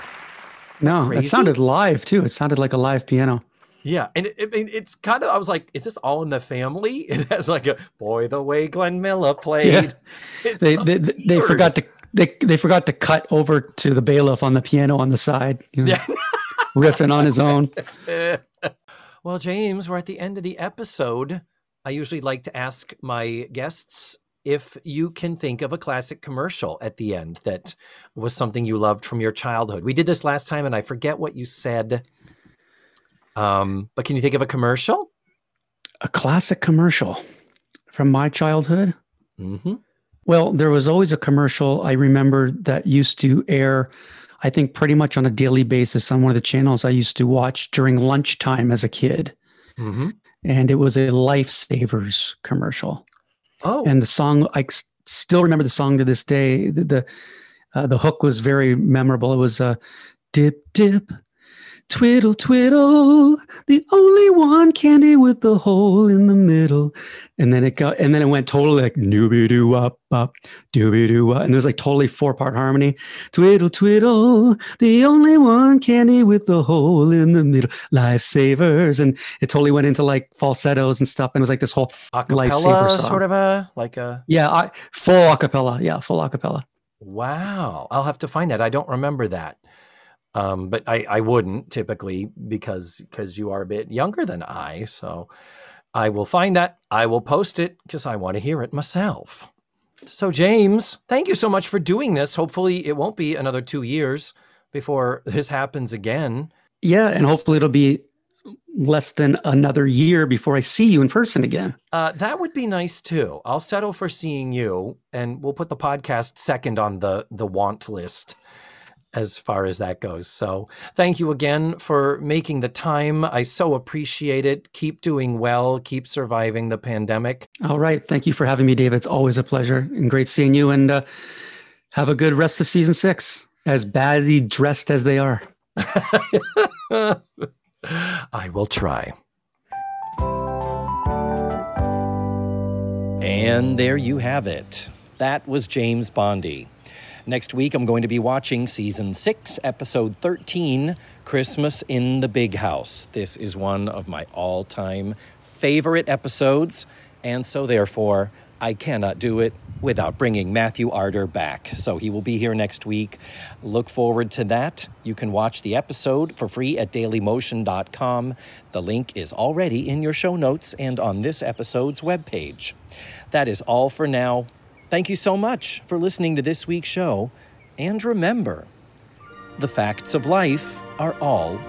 No, it sounded live too. It sounded like a live piano. Yeah, and it, it, it's kind of I was like, is this all in the family? <laughs> It has like a boy the way Glenn Miller played. Yeah. <laughs> They, they, they forgot to they they forgot to cut over to the bailiff on the piano on the side, you know, yeah. <laughs> riffing on his own. well, James, we're at the end of the episode. I usually like to ask my guests if you can think of a classic commercial at the end that was something you loved from your childhood. We did this last time and I forget what you said. Um, but can you think of a commercial? A classic commercial from my childhood. Mm-hmm. Well, there was always a commercial I remember that used to air, I think, pretty much on a daily basis on one of the channels I used to watch during lunchtime as a kid. Mm-hmm. And it was a Lifesavers commercial. Oh, And the song, I s- still remember the song to this day. The the, uh, the hook was very memorable. It was uh, dip dip, twiddle twiddle, the only one candy with the hole in the middle. And then it got, and then it went totally like doobie doo up up, doobie doo up. and there's like totally four part harmony. Twiddle twiddle, the only one candy with the hole in the middle. Lifesavers, and it totally went into like falsettos and stuff. And it was like this whole acapella Lifesaver song. sort of a like a. yeah, I, full acapella. Yeah, full acapella. Wow, I'll have to find that. I don't remember that. Um, but I, I wouldn't typically because because you are a bit younger than I. So I will find that. I will post it because I want to hear it myself. So James, thank you so much for doing this. Hopefully it won't be another two years before <laughs> this happens again. Yeah, and hopefully it'll be less than another year before I see you in person again. Uh, that would be nice too. I'll settle for seeing you, and we'll put the podcast second on the the want list as far as that goes. So, thank you again for making the time. I so appreciate it. Keep doing well. Keep surviving the pandemic. All right. Thank you for having me, David. It's always a pleasure and great seeing you. And uh, have a good rest of season six, as badly dressed as they are. <laughs> I will try. And there you have it. That was James Bondy. Next week, I'm going to be watching season six, episode 13 Christmas in the Big House. This is one of my all time favorite episodes, and so therefore, I cannot do it without bringing Matthew Arder back. So he will be here next week. Look forward to that. You can watch the episode for free at dailymotion.com. The link is already in your show notes and on this episode's webpage. That is all for now. Thank you so much for listening to this week's show. And remember, the facts of life are all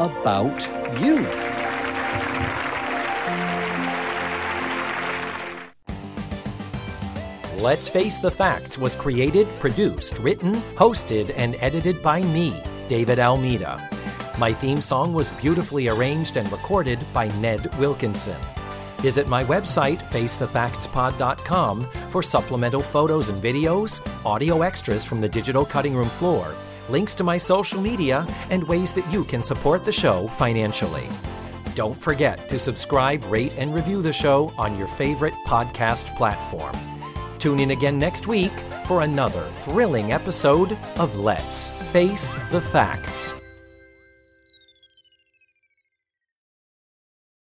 about you. Let's Face the Facts was created, produced, written, hosted, and edited by me, David Almeida. My theme song was beautifully arranged and recorded by Ned Wilkinson. Visit my website, facethefactspod.com, for supplemental photos and videos, audio extras from the digital cutting room floor, links to my social media, and ways that you can support the show financially. Don't forget to subscribe, rate, and review the show on your favorite podcast platform. Tune in again next week for another thrilling episode of Let's Face the Facts.